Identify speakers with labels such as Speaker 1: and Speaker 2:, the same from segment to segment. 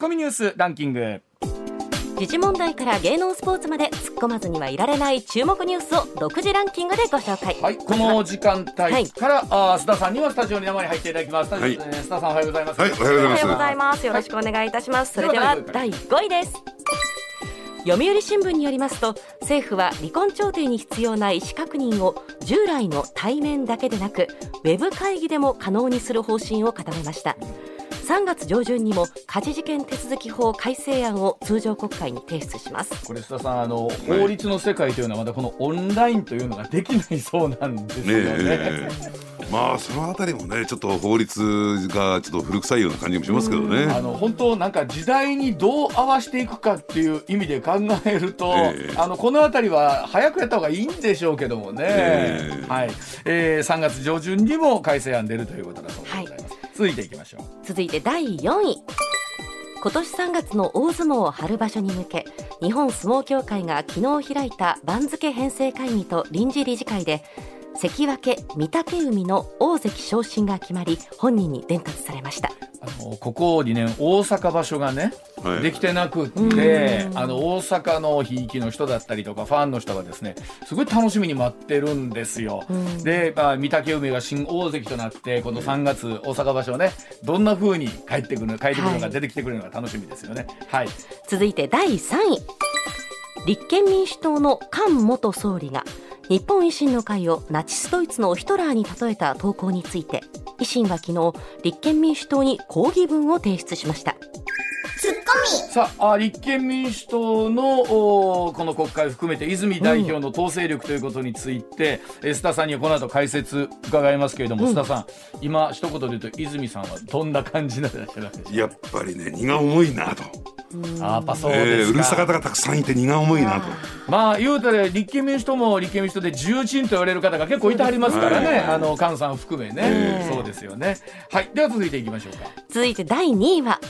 Speaker 1: コミニュースランキング。
Speaker 2: 時事問題から芸能スポーツまで突っ込まずにはいられない注目ニュースを独自ランキングでご紹介。
Speaker 1: はいこの時間帯から、あー須田さんにはスタジオに生に入っていただきます、
Speaker 3: はい。
Speaker 1: えー須田さんおはようございます、
Speaker 3: はいおはようございます。
Speaker 2: おはようございます。よろしくお願いいたします、
Speaker 1: はい。
Speaker 2: それでは
Speaker 1: では
Speaker 2: 第5位です。読売新聞によりますと政府は離婚調停に必要な意思確認を従来の対面だけでなくウェブ会議でも可能にする方針を固めました3月上旬にも家事事件手続き法改正案を通常国会に提出します。
Speaker 1: これ須田さんあの法律の世界というのはまだこのオンラインというのができないそうなんです
Speaker 3: ね。
Speaker 1: よね。
Speaker 3: え。まあそのあたりもねちょっと法律がちょっと古臭いような感じもしますけどね。
Speaker 1: あの本当なんか時代にどう合わせていくかっていう意味で考えると、
Speaker 3: ええ
Speaker 1: あのこの辺りは早くやった方がいいんでしょうけどもね、
Speaker 3: ええ
Speaker 1: はい、えー、3月上旬にも改正案出るということだそうでございます、続いていきましょう。
Speaker 2: 続いて第4位。今年3月の大相撲を春場所に向け日本相撲協会が昨日開いた番付編成会議と臨時理事会で関脇御嶽海の大関昇進が決まり本人に伝達されました。
Speaker 1: あのここ2年大阪場所がね、
Speaker 3: はい。
Speaker 1: できてなくってあの大阪のひいきの人だったりとかファンの人がですねすごい楽しみに待ってるんですよ。で、まあ、御嶽海が新大関となってこの3月大阪場所ねどんな風に帰ってくる帰ってくるのが出てきてくるのが楽しみですよね。はい、
Speaker 2: 続いて第3位。立憲民主党の菅元総理が日本維新の会をナチスドイツのヒトラーに例えた投稿について維新は昨日立憲民主党に抗議文を提出しました。
Speaker 1: さああ立憲民主党のおこの国会を含めて泉代表の統制力ということについて、え須田さんにはこの後解説伺いますけれども、須田さん今一言で言うと泉さんはどんな感じなんでしょう
Speaker 3: やっぱりね荷が重いなと、
Speaker 1: あやっぱそう
Speaker 3: え
Speaker 1: です
Speaker 3: うるさ方がたくさんいて荷が重いなと。
Speaker 1: まあ言うたら立憲民主党も立憲民主党で重鎮と言われる方が結構いてはりますからね、
Speaker 3: はい。
Speaker 1: あの菅さん含めね、
Speaker 3: え
Speaker 1: そうですよね。はい。では続いていきましょうか。
Speaker 2: 続いて第2位は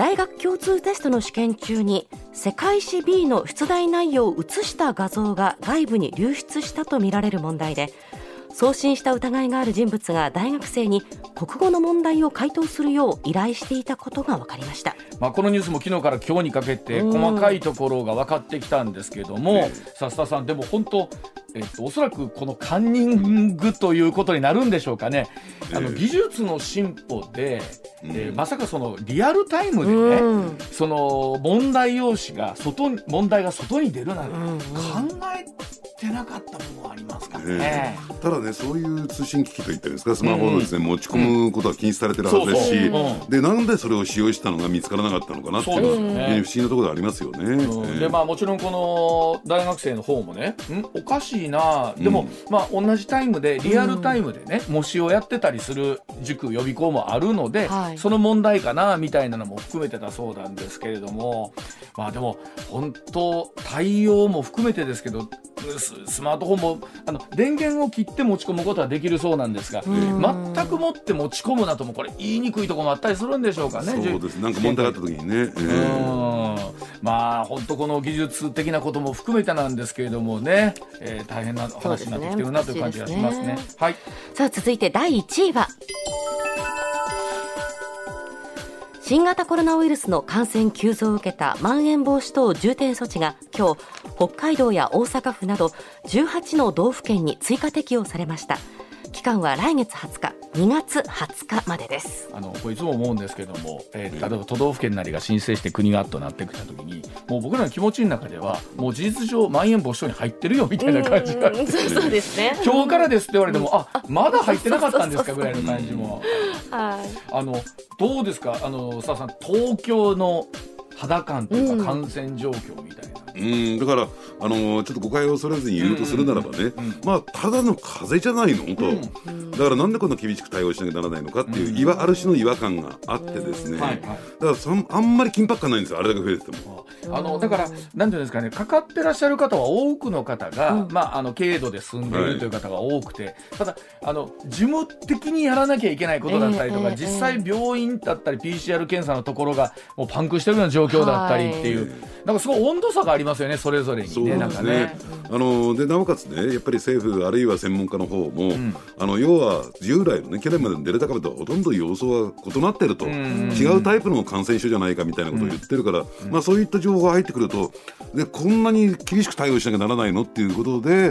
Speaker 2: 大学共通テストの試験中に世界史 B の出題内容を写した画像が外部に流出したとみられる問題で送信した疑いがある人物が大学生に国語の問題を回答するよう依頼していたことが分かりました。
Speaker 1: まあ、このニュースも昨日から今日にかけて細かいところが分かってきたんですけども、
Speaker 3: え
Speaker 1: さあ須田さんでも本当、えっと、おそらくこのカンニングということになるんでしょうかね、あの
Speaker 3: ええ
Speaker 1: 技術の進歩で、
Speaker 3: うん。
Speaker 1: えーまさかそのリアルタイムでね、
Speaker 2: うん。
Speaker 1: その問題用紙が外に問題が外に出るなんて考えてなかった部分はありますから
Speaker 3: え
Speaker 1: ね。
Speaker 3: ーただねそういう通信機器といったんですかスマホをですね、持ち込むことは禁止されてるはずですし、
Speaker 1: そうん。
Speaker 3: でなんでそれを使用したのが見つからなかったのかなっていうのは、
Speaker 1: ね。
Speaker 3: ね不思議なところでありますよね。
Speaker 1: うん。
Speaker 3: えー
Speaker 1: でまあもちろんこの大学生の方もねん？おかしいなでも、
Speaker 3: うん。
Speaker 1: まあ同じタイムでリアルタイムでね、模試をやってたりする塾予備校もあるので、
Speaker 2: はい。
Speaker 1: その問題かなみたいなのも含めてたそうなんですけれどもまあでも本当対応も含めてですけどススマートフォンもあの電源を切って持ち込むことはできるそうなんですが、
Speaker 2: ん。
Speaker 1: 全く持って持ち込むなともこれ言いにくいところもあったりするんでしょうかね。
Speaker 3: そうです。なんか問題があった時にね、えー
Speaker 1: うん。まあ本当この技術的なことも含めてなんですけれどもね、えー大変な話になってきてるなという感じがしますね。
Speaker 2: す
Speaker 1: はい。
Speaker 2: さあ続いて第1位は新型コロナウイルスの感染急増を受けたまん延防止等重点措置が今日北海道や大阪府など18の道府県に追加適用されました。期間は来月20日2月20日までです。
Speaker 1: あのこれいつも思うんですけども、えー例えば都道府県なりが申請して国がとなってきたときにもう僕らの気持ちの中ではもう事実上まん延防止等に入ってるよみたいな感じが
Speaker 2: うんそうですね。
Speaker 1: 今日からですって言われても、あまだ入ってなかったんですかぐらいの感じも。
Speaker 2: はい。
Speaker 1: あのどうですか？あの佐々さん東京の肌感というか感染状況みたいな。
Speaker 3: うんだからあのちょっと誤解を恐れずに言うとするならばね、まあただの風邪じゃないのと、だからなんでこんな厳しく対応しなきゃならないのかっていう、いわある種の違和感があってですね、だからそんあんまり緊迫感ないんですよあれだけ増えてても。
Speaker 1: あのだから、なんていうんですかね、かかってらっしゃる方は多くの方が、まあ、あの軽度で住んでいるという方が多くて、ただあの、事務的にやらなきゃいけないことだったりとか、
Speaker 2: ええ
Speaker 1: 実際、病院だったり、PCR 検査のところがもうパンクしてるような状況だったりっていう、なんかすごい温度差がありますますよねそれぞれにねな
Speaker 3: ね
Speaker 1: ね。
Speaker 3: あのでなおかつねやっぱり政府あるいは専門家の方も、あの要は従来のね去年までのデルタ株とはほとんど様相は異なってると、違うタイプの感染症じゃないかみたいなことを言ってるから、まあそういった情報が入ってくるとでこんなに厳しく対応しなきゃならないのっていうことで
Speaker 1: ね。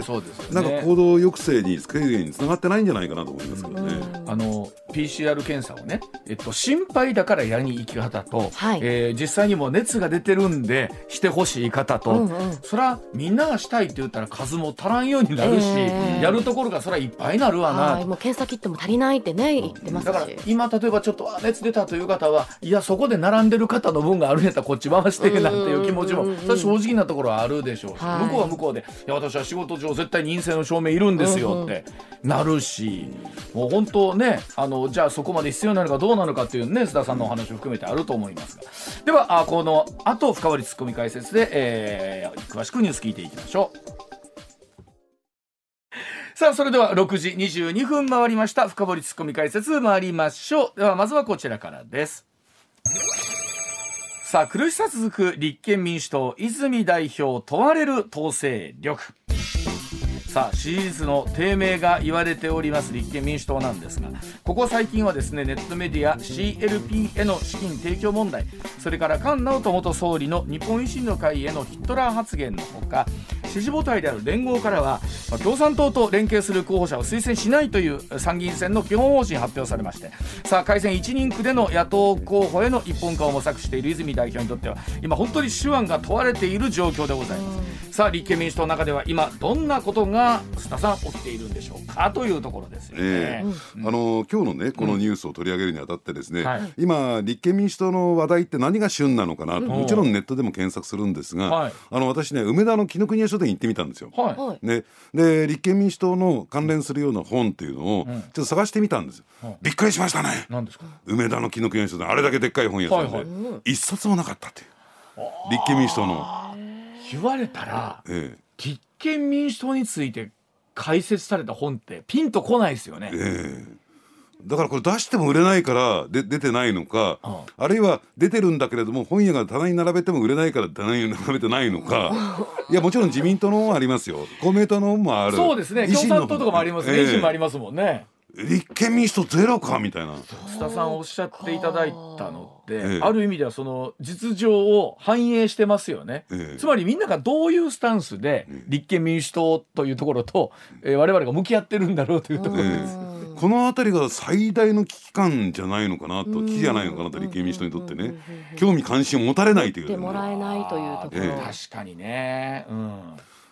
Speaker 3: なんか行動抑制に軽減につながってないんじゃないかなと思いますけどね。
Speaker 1: あの PCR 検査をね、えっと、心配だからやりに行き方と、
Speaker 2: はい。
Speaker 1: えー実際にもう熱が出てるんでしてほしい方と、
Speaker 2: うんうん。
Speaker 1: それはみんながしたいって言ったら数も足らんようになるし、
Speaker 2: ええ。
Speaker 1: やるところがそれはいっぱいなるわな
Speaker 2: はいもう検査キットも足りないってね言ってます
Speaker 1: だから
Speaker 2: し
Speaker 1: 今例えばちょっとあ熱出たという方はいやそこで並んでる方の分があるんやったらこっち回してなんていう気持ちも正直なところはあるでしょうし、
Speaker 2: はい。
Speaker 1: 向こうは向こうでいや私は仕事上絶対に陰性の証明いるんですよってなるし、もう本当ねあのじゃあそこまで必要なのかどうなのかっていうね須田さんのお話を含めてあると思いますがではあこの後深掘りツッコミ解説で、えー詳しくニュース聞いていきましょう。さあ、それでは6時22分回りました。深掘りツッコミ解説参りましょう。では、まずはこちらからです。さあ、苦しさ続く立憲民主党、泉代表問われる統制力。さあ支持率の低迷が言われております立憲民主党なんですがここ最近はですねネットメディア CLP への資金提供問題それから菅直人元総理の日本維新の会へのヒットラー発言のほか支持母体である連合からは共産党と連携する候補者を推薦しないという参議院選の基本方針発表されましてさあ改選1人区での野党候補への一本化を模索している泉代表にとっては今本当に手腕が問われている状況でございます。さあ立憲民主党の中では今どんなことが須田さん起きているんでしょうかというところですよね、
Speaker 3: ええ。あの今日のねこのニュースを取り上げるにあたってですね、
Speaker 1: はい。
Speaker 3: 今立憲民主党の話題って何が旬なのかなと、
Speaker 1: ん。
Speaker 3: もちろんネットでも検索するんですが、
Speaker 1: はい。
Speaker 3: あの私ね梅田の紀ノ国屋書店行ってみたんですよ。
Speaker 1: はい、
Speaker 2: はい
Speaker 3: ね、で立憲民主党の関連するような本っていうのをちょっと探してみたんですよ、
Speaker 1: うん
Speaker 3: びっくりしましたね。
Speaker 1: 何ですか？
Speaker 3: 梅田の紀ノ国屋書店あれだけでっかい本屋さんで、
Speaker 1: はい。
Speaker 3: 一冊もなかったっていう。立憲民主党の、
Speaker 1: 言われたら
Speaker 3: え
Speaker 1: 立憲民主党について解説された本ってピンとこないですよね。
Speaker 3: え、え。えだからこれ出しても売れないからで出てないのか、
Speaker 1: うん。
Speaker 3: あるいは出てるんだけれども本屋が棚に並べても売れないから棚に並べてないのか。いやもちろん自民党の本はありますよ。公明党の本もある。
Speaker 1: そうですね。共産党とかもありますね、
Speaker 3: ええ。
Speaker 1: 維新もありますもんね
Speaker 3: 立憲民主党ゼロかみたいな。
Speaker 1: 須田さんおっしゃっていただいたのって、
Speaker 3: ええ。
Speaker 1: ある意味ではその実情を反映してますよね、
Speaker 3: ええ。
Speaker 1: つまりみんながどういうスタンスで立憲民主党というところと、えー我々が向き合ってるんだろうというところ
Speaker 3: え
Speaker 1: で。す、
Speaker 3: え。この辺りが最大の危機感じゃないのかなと危機じゃないのかなと立憲民主党にとってね。興味関心を持たれないという。
Speaker 2: てもらえないというところ、
Speaker 3: ええ
Speaker 1: 確かにね、うん、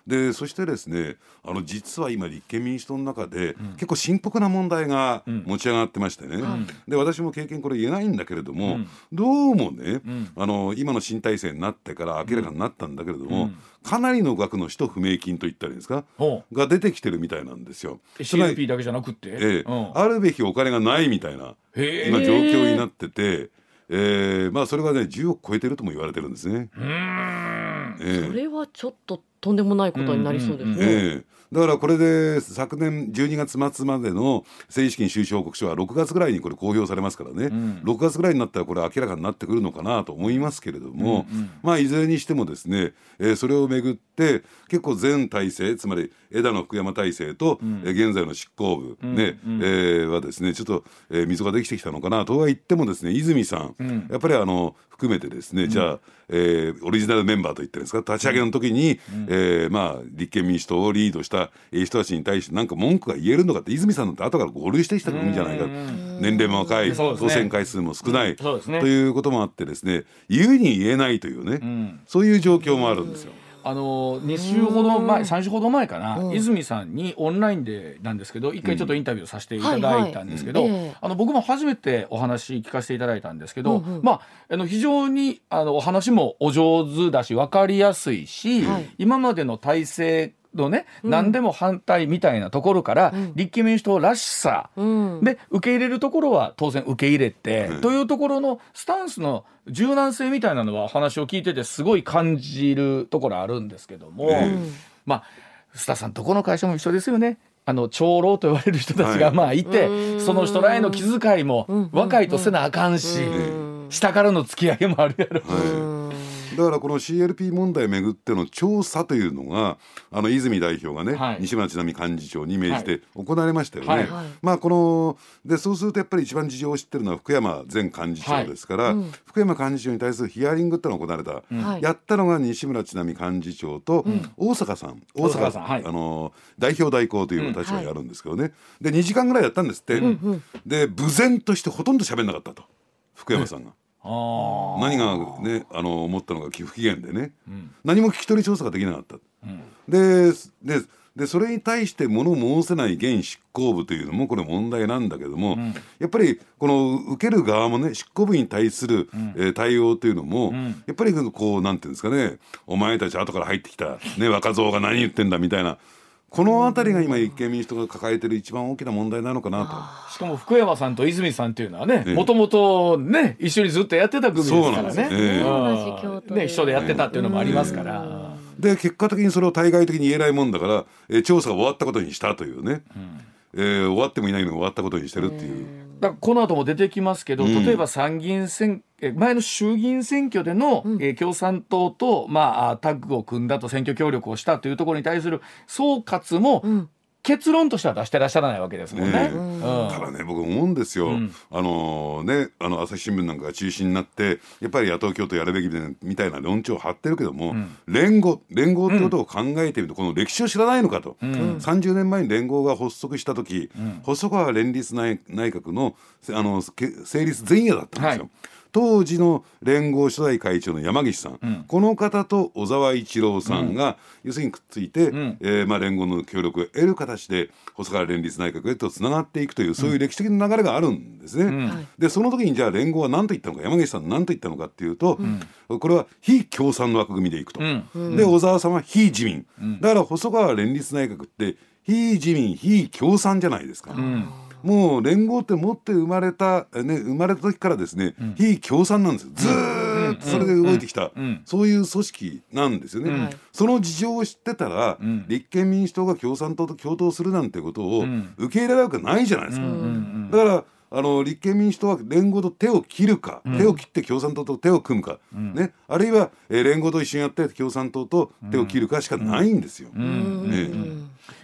Speaker 3: でそしてですねあの実は今立憲民主党の中で、結構深刻な問題が
Speaker 1: ん。
Speaker 3: 持ち上がってましてね、で私も経験これ言えないんだけれども、
Speaker 1: うん。
Speaker 3: どうもね、
Speaker 1: ん。
Speaker 3: あの今の新体制になってから明らかになったんだけれども、
Speaker 1: うん。
Speaker 3: かなりの額の使途不明金といったらいいんですか？
Speaker 1: ほ
Speaker 3: が出てきてるみたいなんですよ。
Speaker 1: う
Speaker 3: つまり
Speaker 1: CLP だけじゃなくって、
Speaker 3: ええ。
Speaker 1: うん。
Speaker 3: あるべきお金がないみたいな今状況になってて、えーまあそれがね10億超えてるとも言われてるんですね。
Speaker 1: うーん。
Speaker 3: ええ。
Speaker 2: それはちょっととんでもないことになりそうですね、
Speaker 1: うんうん
Speaker 3: ええ。だからこれで昨年12月末までの政治資金収支報告書は6月ぐらいにこれ公表されますからね、
Speaker 1: ん。
Speaker 3: 6月ぐらいになったらこれ明らかになってくるのかなと思いますけれども、
Speaker 1: うんうん
Speaker 3: まあいずれにしてもですね、えーそれをめぐって結構前体制つまり枝野福山体制と、えー現在の執行部、ね
Speaker 1: うん。
Speaker 3: えーはですねちょっと、えー溝ができてきたのかなとは言ってもですね泉さん、
Speaker 1: ん。
Speaker 3: やっぱりあの含めてですね、じゃあ、えーオリジナルメンバーと言ってるんですか？立ち上げの時に、えーまあ立憲民主党をリードしたえー人たちに対して何か文句が言えるのかって泉さんだって後から合流してきた組じゃないか年齢も若い、
Speaker 1: ね。
Speaker 3: 当選回数も少ない、
Speaker 1: ね。
Speaker 3: ということもあってですね言うに言えないというね、
Speaker 1: ん。
Speaker 3: そういう状況もあるんですよ。
Speaker 1: あの2週ほど前3週ほど前かな、泉さんにオンラインでなんですけど一回ちょっとインタビューさせていただいたんですけど、あの僕も初めてお話聞かせていただいたんですけど、まああの非常にあのお話もお上手だし分かりやすいし、
Speaker 2: はい。
Speaker 1: 今までの体制のね、何でも反対みたいなところから、立憲民主党らしさ、
Speaker 2: うん。
Speaker 1: で受け入れるところは当然受け入れて、というところのスタンスの柔軟性みたいなのは話を聞いててすごい感じるところあるんですけども、
Speaker 3: ええ
Speaker 1: まあ須田さんどこの会社も一緒ですよね。あの長老と言われる人たちが
Speaker 3: はい。
Speaker 1: まあいて、その人らへの気遣いも若いとせなあかんし、下からの付き合いもあるやろう
Speaker 3: だからこの CLP 問題をめぐっての調査というのがあの泉代表がね、
Speaker 1: はい。
Speaker 3: 西村智奈美幹事長に命じて行われましたよね。
Speaker 1: はい
Speaker 2: はい。
Speaker 3: まあこのでそうするとやっぱり一番事情を知ってるのは福山前幹事長ですから、福山幹事長に対するヒアリングってのが行われた、
Speaker 2: はい。
Speaker 3: やったのが西村智奈美幹事長と大阪さん、大
Speaker 1: 大阪さんはい。
Speaker 3: あの代表代行という立場でやるんですけどね、で2時間ぐらいやったんですって、で無然としてほとんど喋んなかったと。福山さんが。何がねあの思ったのか不機嫌でね、何も聞き取り調査ができなかった、でででそれに対して物申せない現執行部というのもこれ問題なんだけども、やっぱりこの受ける側もね執行部に対する、えー対応というのも、やっぱりこうなんていうんですかねお前たち後から入ってきた、ね、若造が何言ってんだみたいなこの辺りが今立憲民主党が抱えてる一番大きな問題なのかなと。
Speaker 1: しかも福山さんと泉さんっていうのはね
Speaker 3: ええ。
Speaker 1: もともとね一緒にずっとやってた組ですから
Speaker 3: そうなんです
Speaker 1: ね
Speaker 3: ええ。
Speaker 1: うん
Speaker 2: 同じ京都で。
Speaker 1: ね一緒でやってたっていうのもありますから、
Speaker 3: で結果的にそれを対外的に言えないもんだから、えー調査が終わったことにしたというね、えー終わってもいないのに終わったことにしてるっていう。
Speaker 1: だからこの後も出てきますけど、
Speaker 3: うん。
Speaker 1: 例えば参議院選え前の衆議院選挙での、えー共産党と、まあ、あタッグを組んだと選挙協力をしたというところに対する総括も、
Speaker 2: ん
Speaker 1: 結論としては出してらっしゃらないわけですもんね。
Speaker 3: ただね僕思うんですよ、
Speaker 1: ん。
Speaker 3: あのねあの朝日新聞なんかが中心になってやっぱり野党共闘やるべきでみたいな論調を張ってるけども、連合連合ってことを考えてみると、この歴史を知らないのかと、30年前に連合が発足した時、細川連立内内閣のあのけ成立前夜だったんですよ。
Speaker 1: はい
Speaker 3: 当時の連合初代会長の山岸さん、この方と小沢一郎さんが、要するにくっついて、えーまあ、連合の協力を得る形で細川連立内閣へとつながっていくというそういう歴史的な流れがあるんですね。でその時にじゃあ連合は何と言ったのか山岸さん何と言ったのかっていうと、これは非共産の枠組みでいくと。で小沢さんは非自民、だから細川連立内閣って非自民非共産じゃないですか。もう連合って持って生まれた、ね、生まれた時からですね、非共産なんですよ。ずーっとそれで動いてきた、そういう組織なんですよね、その事情を知ってたら、立憲民主党が共産党と共闘するなんてことを受け入れられるわけないじゃないですか、だからあの立憲民主党は連合と手を切るか、手を切って共産党と手を組むか、ね、あるいは、えー連合と一緒にやって共産党と手を切るかしかないんですよ。ね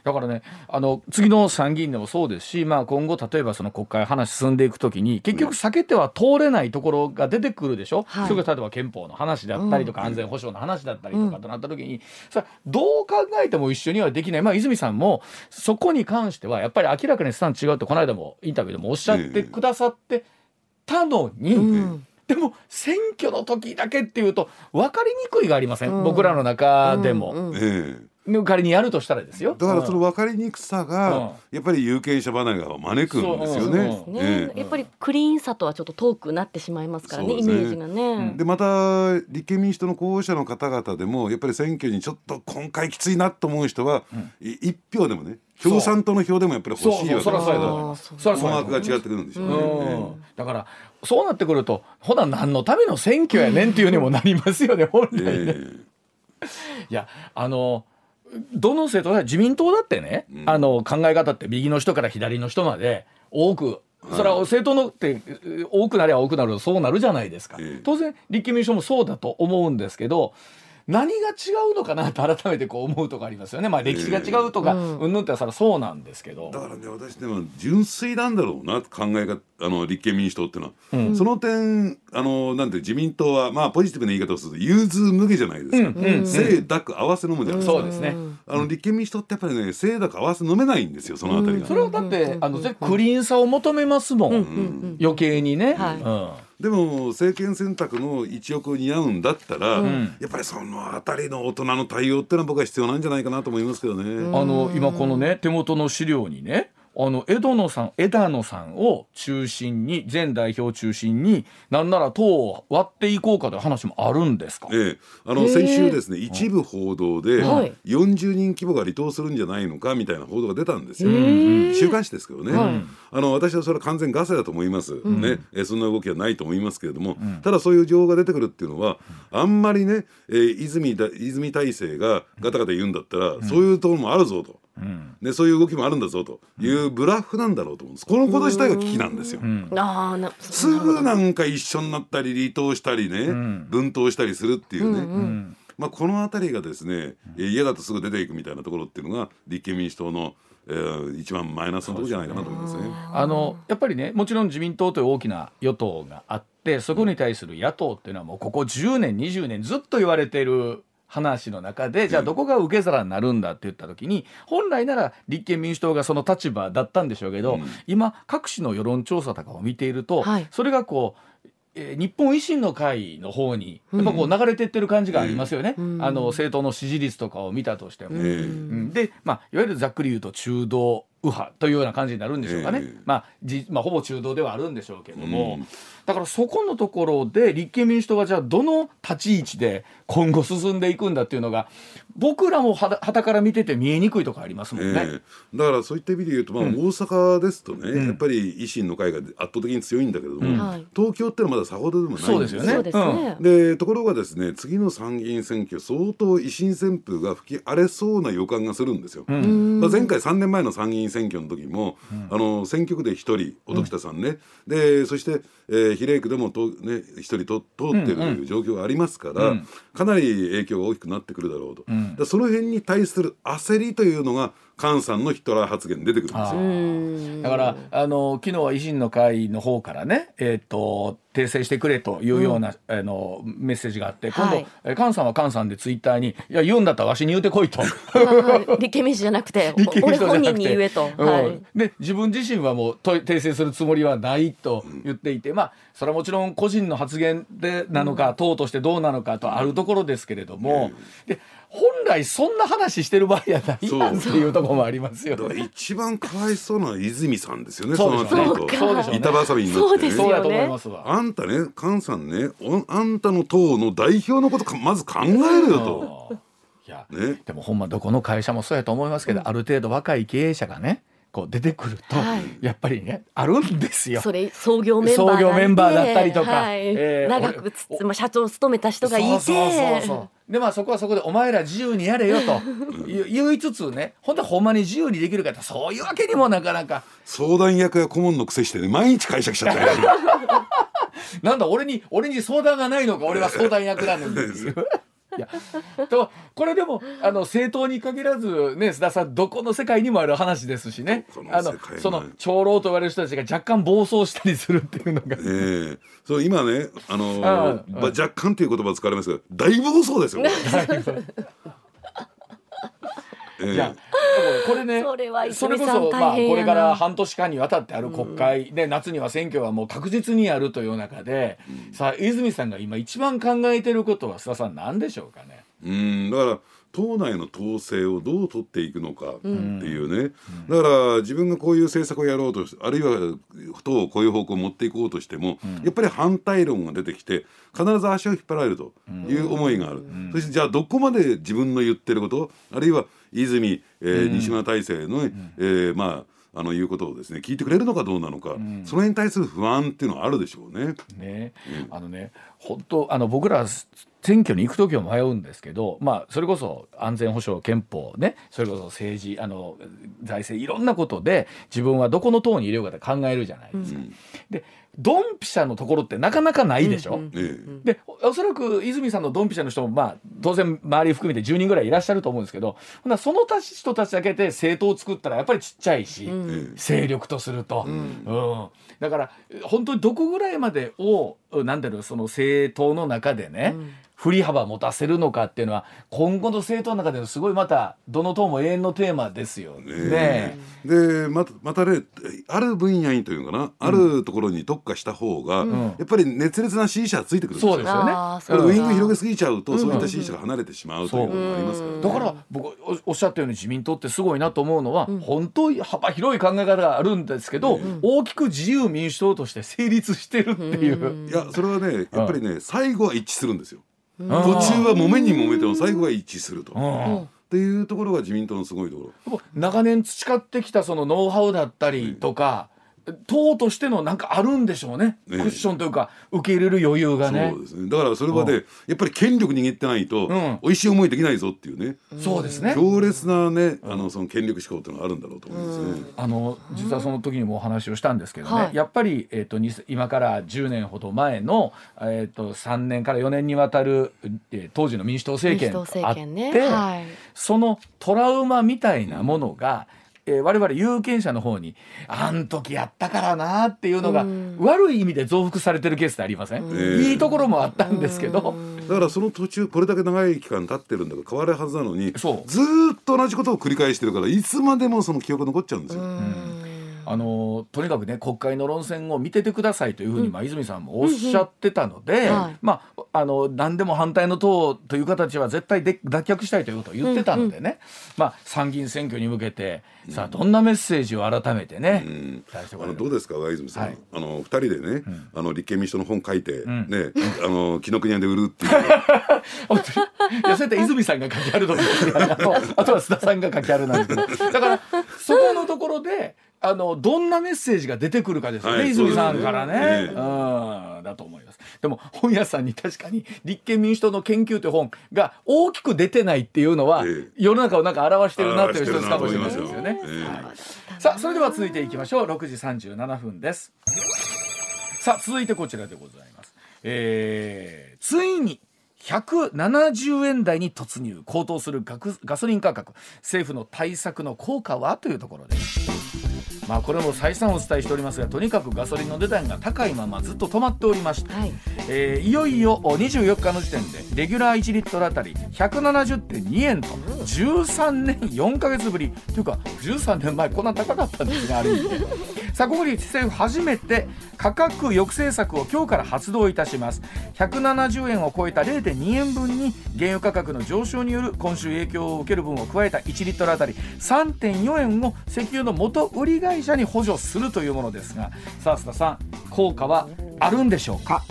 Speaker 1: だからねあの次の参議院でもそうですし、まあ、今後例えばその国会話進んでいくときに結局避けては通れないところが出てくるでしょ、
Speaker 2: はい。
Speaker 1: それが例えば憲法の話だったりとか、安全保障の話だったりとかとなったときに、さあどう考えても一緒にはできない、まあ、泉さんもそこに関してはやっぱり明らかにスタン違うとこの間もインタビューでもおっしゃってくださってたのに。
Speaker 2: うん。
Speaker 1: でも選挙の時だけっていうと分かりにくいがありません、僕らの中でも、
Speaker 2: うんうん。
Speaker 3: ええ
Speaker 1: 仮にやるとしたらですよ。
Speaker 3: だからその
Speaker 1: うん
Speaker 3: 分かりにくさが、やっぱり有権者離れが招くんですよね。
Speaker 2: ね。
Speaker 3: ええ。
Speaker 2: やっぱりクリーンさとはちょっと遠くなってしまいますからね
Speaker 3: ね。
Speaker 2: メージがね。
Speaker 3: でまた立憲民主党の候補者の方々でもやっぱり選挙にちょっと今回きついなと思う人は、い一票でもね共産党の票でもやっぱり欲しいわけ
Speaker 1: そうそうそら思
Speaker 3: 惑が違ってくるんでしょうね。
Speaker 1: うん。だからそうなってくるとほな何のための選挙やねんっていうにもなりますよね本来ね。
Speaker 3: え。
Speaker 1: いやあのどの政党だ自民党だってね、あの考え方って右の人から左の人まで多くそれは政党のって多くなりゃ多くなるとそうなるじゃないですか、
Speaker 3: ええ。
Speaker 1: 当然立憲民主党もそうだと思うんですけど何が違うのかなと改めてこう思うとこありますよね。まあ歴史が違うとか、うん。ぬん。ってそそうなんですけど。
Speaker 3: だからね私でも純粋なんだろうな考えがあの立憲民主党っていうのは、その点あのなんて自民党はまあポジティブな言い方をすると融通無下じゃないですか、
Speaker 1: うんうん
Speaker 3: 清濁合わせ飲むじゃないですか、
Speaker 1: そうですね、
Speaker 3: あの立憲民主党ってやっぱりね清濁合わせ飲めないんですよそのあたりが。
Speaker 1: それはだって、あのぜクリーンさを求めますもん、余計にね、
Speaker 2: はい。
Speaker 1: うん
Speaker 3: でも政権選択の一翼を担うんだったら、
Speaker 1: ん
Speaker 3: やっぱりそのあたりの大人の対応っていうのは僕は必要なんじゃないかなと思いますけどね。
Speaker 1: あの今このね手元の資料にねあの枝野さん枝野さんを中心に前代表を中心になんなら党を割っていこうかという話もあるんですか、
Speaker 3: ええ、あの先週ですね一部報道で
Speaker 2: はい。
Speaker 3: 40人規模が離党するんじゃないのかみたいな報道が出たんですよ、
Speaker 2: へ
Speaker 3: 週刊誌ですけどね、
Speaker 2: はい。
Speaker 3: あの私はそれは完全ガセだと思います、ねえそんな動きはないと思いますけれども、ただそういう情報が出てくるっていうのはあんまりね、えー泉だ泉体制がガタガタ言うんだったら、そういうところもあるぞと。
Speaker 1: うん。
Speaker 3: でそういう動きもあるんだぞと。いうブラフなんだろうと思うんです。このこと自体が危機なんですよ。
Speaker 1: うん。
Speaker 2: ああな
Speaker 3: すぐなんか一緒になったり離党したりね、
Speaker 1: ん。
Speaker 3: 分党したりするっていうね、
Speaker 1: うん
Speaker 3: まあ、この辺りがですね、え嫌だとすぐ出ていくみたいなところっていうのが立憲民主党の、えー一番マイナスのところじゃないかなと思いますね。
Speaker 1: あのやっぱりねもちろん自民党という大きな与党があってそこに対する野党っていうのはもうここ10年20年ずっと言われている話の中でじゃあどこが受け皿になるんだって言った時に本来なら立憲民主党がその立場だったんでしょうけど、
Speaker 3: うん。
Speaker 1: 今各種の世論調査とかを見ていると、
Speaker 2: はい。
Speaker 1: それがこう、えー日本維新の会の方にやっぱこう流れてってる感じがありますよね、
Speaker 2: うん。
Speaker 1: あの政党の支持率とかを見たとしても。
Speaker 3: ええ
Speaker 1: うん。で、まあ、いわゆるざっくり言うと中道右派というような感じになるんでしょうかね、
Speaker 3: ええ。
Speaker 1: まあじまあ、ほぼ中道ではあるんでしょうけども、
Speaker 3: うん。
Speaker 1: だからそこのところで立憲民主党がじゃあどの立ち位置で今後進んでいくんだっていうのが僕らもはたから見てて見えにくいとこありますもんね。
Speaker 3: ええ。だからそういった意味で言うと、まあ、
Speaker 1: うん。
Speaker 3: 大阪ですとね、
Speaker 1: うん。
Speaker 3: やっぱり維新の会が圧倒的に強いんだけれども、
Speaker 1: うん。
Speaker 2: はい。
Speaker 3: 東京ってのはまださほどでもないんです
Speaker 1: よ。ね。
Speaker 2: ですね、
Speaker 3: でところがですね次の参議院選挙相当維新旋風が吹き荒れそうな予感がするんですよ。
Speaker 1: うん。
Speaker 3: まあ、前回3年前の参議院選挙の時も、あの選挙区で1人音喜多さんね、でそして、えー比例区でもと、ね、1人と通ってるという状況がありますから、
Speaker 1: うん。
Speaker 3: かなり影響が大きくなってくるだろうと、
Speaker 1: ん。
Speaker 3: でその辺に対する焦りというのが菅さんのヒトラー発言に出てくるんですよ。
Speaker 2: うん。
Speaker 1: だからあの昨日は維新の会の方からね、えー、と訂正してくれというような、あのメッセージがあって今度、
Speaker 2: はい
Speaker 1: えー菅さんは菅さんでツイッターに「いや言うんだったらわしに言うてこい」と。
Speaker 2: はい。立憲民主じゃなくて 俺本人に言えと、
Speaker 1: うん。
Speaker 2: はい、
Speaker 1: で自分自身はもうと訂正するつもりはないと言っていて、まあそれはもちろん個人の発言でなのか、党としてどうなのかとあるところですけれども、で本来そんな話してる場合やないやんっていうところもありますよね。
Speaker 3: 一番かわいそうなのは泉さんですよね、
Speaker 1: そうでしょうね。
Speaker 3: の後。
Speaker 1: そうでしょうね。
Speaker 3: 板挟みになってね。
Speaker 2: そうですよ。
Speaker 1: そうやと思いますわ。
Speaker 3: あんたね、菅さんね、おあんたの党の代表のことかまず考えるよと。
Speaker 1: うんいや
Speaker 3: ね、
Speaker 1: でもほんまどこの会社もそうやと思いますけど、ある程度若い経営者がねこう出てくると、
Speaker 2: はい。
Speaker 1: やっぱりねあるんですよ。
Speaker 2: それ創業メンバー
Speaker 1: 創業メンバーだったりとか
Speaker 2: はい。
Speaker 1: えー
Speaker 2: 長くつまあ社長を務めた人がいて。
Speaker 1: そうそうそうそう。でまあそこはそこでお前ら自由にやれよと言言いつつね本当はほんまに自由にできるかってそういうわけにもなかなか。
Speaker 3: 相談役や顧問のくせしてね、毎日会社来ちゃったよ。
Speaker 1: なんだ俺に俺に相談がないのか俺は相談役なのにっていう。いやとこれでもあの政党に限らずね須田さんどこの世界にもある話ですしねあのその長老と言われる人たちが若干暴走したりするっていうのが。
Speaker 3: ええそう今ね、あのーあ若干という言葉使われますけど、大暴走ですよ。
Speaker 1: いや、これね、
Speaker 2: それは
Speaker 1: それこそ、まあ、これから半年間にわたってある国会で、夏には選挙はもう確実にやるという中で、さあ、泉さんが今一番考えてることは、須田さん、何でしょうかね？
Speaker 3: うん。だから党内の統制をどう取っていくのかっていうね、だから自分がこういう政策をやろうとしあるいは党をこういう方向を持っていこうとしても、やっぱり反対論が出てきて必ず足を引っ張られるという思いがある、そしてじゃあどこまで自分の言ってることあるいは泉、えー西村大成の、えーまああの言うことをですね聞いてくれるのかどうなのか、その辺に対する不安っていうのはあるでしょうね。
Speaker 1: ね、あのね、本当、あの僕ら選挙に行く時は迷うんですけど、まあそれこそ安全保障憲法ね、それこそ政治、あの財政いろんなことで自分はどこの党に入れようかって考えるじゃないですか。で、ドンピシャのところってなかなかないでしょ？
Speaker 2: うん
Speaker 3: え
Speaker 1: でおおそらく泉さんのドンピシャの人も、まあ、当然周り含めて10人ぐらいいらっしゃると思うんですけどほなそのたち人たちだけで政党を作ったらやっぱりちっちゃいし、
Speaker 3: ええ。
Speaker 1: 勢力とすると、うん。だから本当にどこぐらいまでをなんだろうその政党の中でね、振り幅持たせるのかっていうのは今後の政党の中でのすごいまたどの党も永遠のテーマですよね。
Speaker 3: ねでまたまたねある分野にというのかな、あるところに特化した方が、やっぱり熱烈な支持者がついてくるんですよ
Speaker 1: そうですよね。
Speaker 3: ウイング広げすぎちゃうと、そういった支持者が離れてしまうということもありますからね。
Speaker 1: だから僕おおっしゃったように自民党ってすごいなと思うのは、本当に幅広い考え方があるんですけど、大きく自由民主党として成立してるっていう。
Speaker 3: いやそれはねやっぱりね、最後は一致するんですよ。
Speaker 1: 途
Speaker 3: 途中は揉めに揉めても最後は一致すると。
Speaker 1: うん
Speaker 3: っていうところが自民党のすごいところ。
Speaker 1: 長年培ってきたそのノウハウだったりとか、党としてのなんかあるんでしょうね、
Speaker 3: ね
Speaker 1: クッションというか受け入れる余裕がね。
Speaker 3: そうですね。だからそれまでやっぱり権力握ってないと
Speaker 1: うん。
Speaker 3: 美味しい思いできないぞっていうね。
Speaker 1: そうですね。
Speaker 3: 強烈なねあのその権力志向っていうのがあるんだろうと思いますね。
Speaker 1: あの実はその時にもお話をしたんですけどね、
Speaker 2: はい。
Speaker 1: やっぱり、えー、とに今から10年ほど前の、えー、と3年から4年にわたる、えー当時の民主党政権
Speaker 2: 民主党
Speaker 1: があって、
Speaker 2: 政権ね。はい。
Speaker 1: そのトラウマみたいなものが、えー我々有権者の方にあん時やったからなっていうのが、
Speaker 2: うん。
Speaker 1: 悪い意味で増幅されてるケースってありません、
Speaker 3: うん。
Speaker 1: いいところもあったんですけど、
Speaker 3: だからその途中これだけ長い期間経ってるんだから変わるはずなのにずーっと同じことを繰り返してるからいつまでもその記憶残っちゃうんですよ。
Speaker 1: あのとにかくね国会の論戦を見ててくださいというふうに、まあ、泉さんもおっしゃってたので、まあ、あの何でも反対の党という形は絶対で脱却したいということを言ってたのでね、まあ、参議院選挙に向けてさあどんなメッセージを改めてね、
Speaker 3: あのどうですか上泉さん、
Speaker 1: はい。
Speaker 3: あの二人でね、あの立憲民主党の本書いて、
Speaker 1: ん。
Speaker 3: ねあの紀ノ国屋で売るっていう。
Speaker 1: 本当に。いやそうやって泉さんが書きあると思うんですけどあとあとは須田さんが書きあるなんですけどだからそこのところであのどんなメッセージが出てくるかですよ。ね、
Speaker 3: はい
Speaker 1: 泉さんからね。
Speaker 3: そうね。
Speaker 1: うん。だと思います。でも本屋さんに確かに立憲民主党の研究という本が大きく出てないっていうのは、
Speaker 3: ええ。
Speaker 1: 世の中をなんか表してるなという一つかもしれないですよ。ね。
Speaker 3: ええ。
Speaker 1: はいさあそれでは続いていきましょう。6時37分です。さあ続いてこちらでございます。えーついに170円台に突入高騰するガソリン価格。政府の対策の効果は？というところです。まあこれも再三お伝えしておりますがとにかくガソリンの値段が高いままずっと止まっておりまして、
Speaker 2: はい。
Speaker 1: えーいよいよ24日の時点でレギュラー1リットルあたり170.2円と13年4か月ぶり。というか13年前こんな高かったんですがある意味でさあここで政府初めて価格抑制策を今日から発動いたします。170円を超えた0.2円分に原油価格の上昇による今週影響を受ける分を加えた1リットルあたり3.4円を石油の元売り会社に補助するというものですがさあ須田さん効果はあるんでしょうか？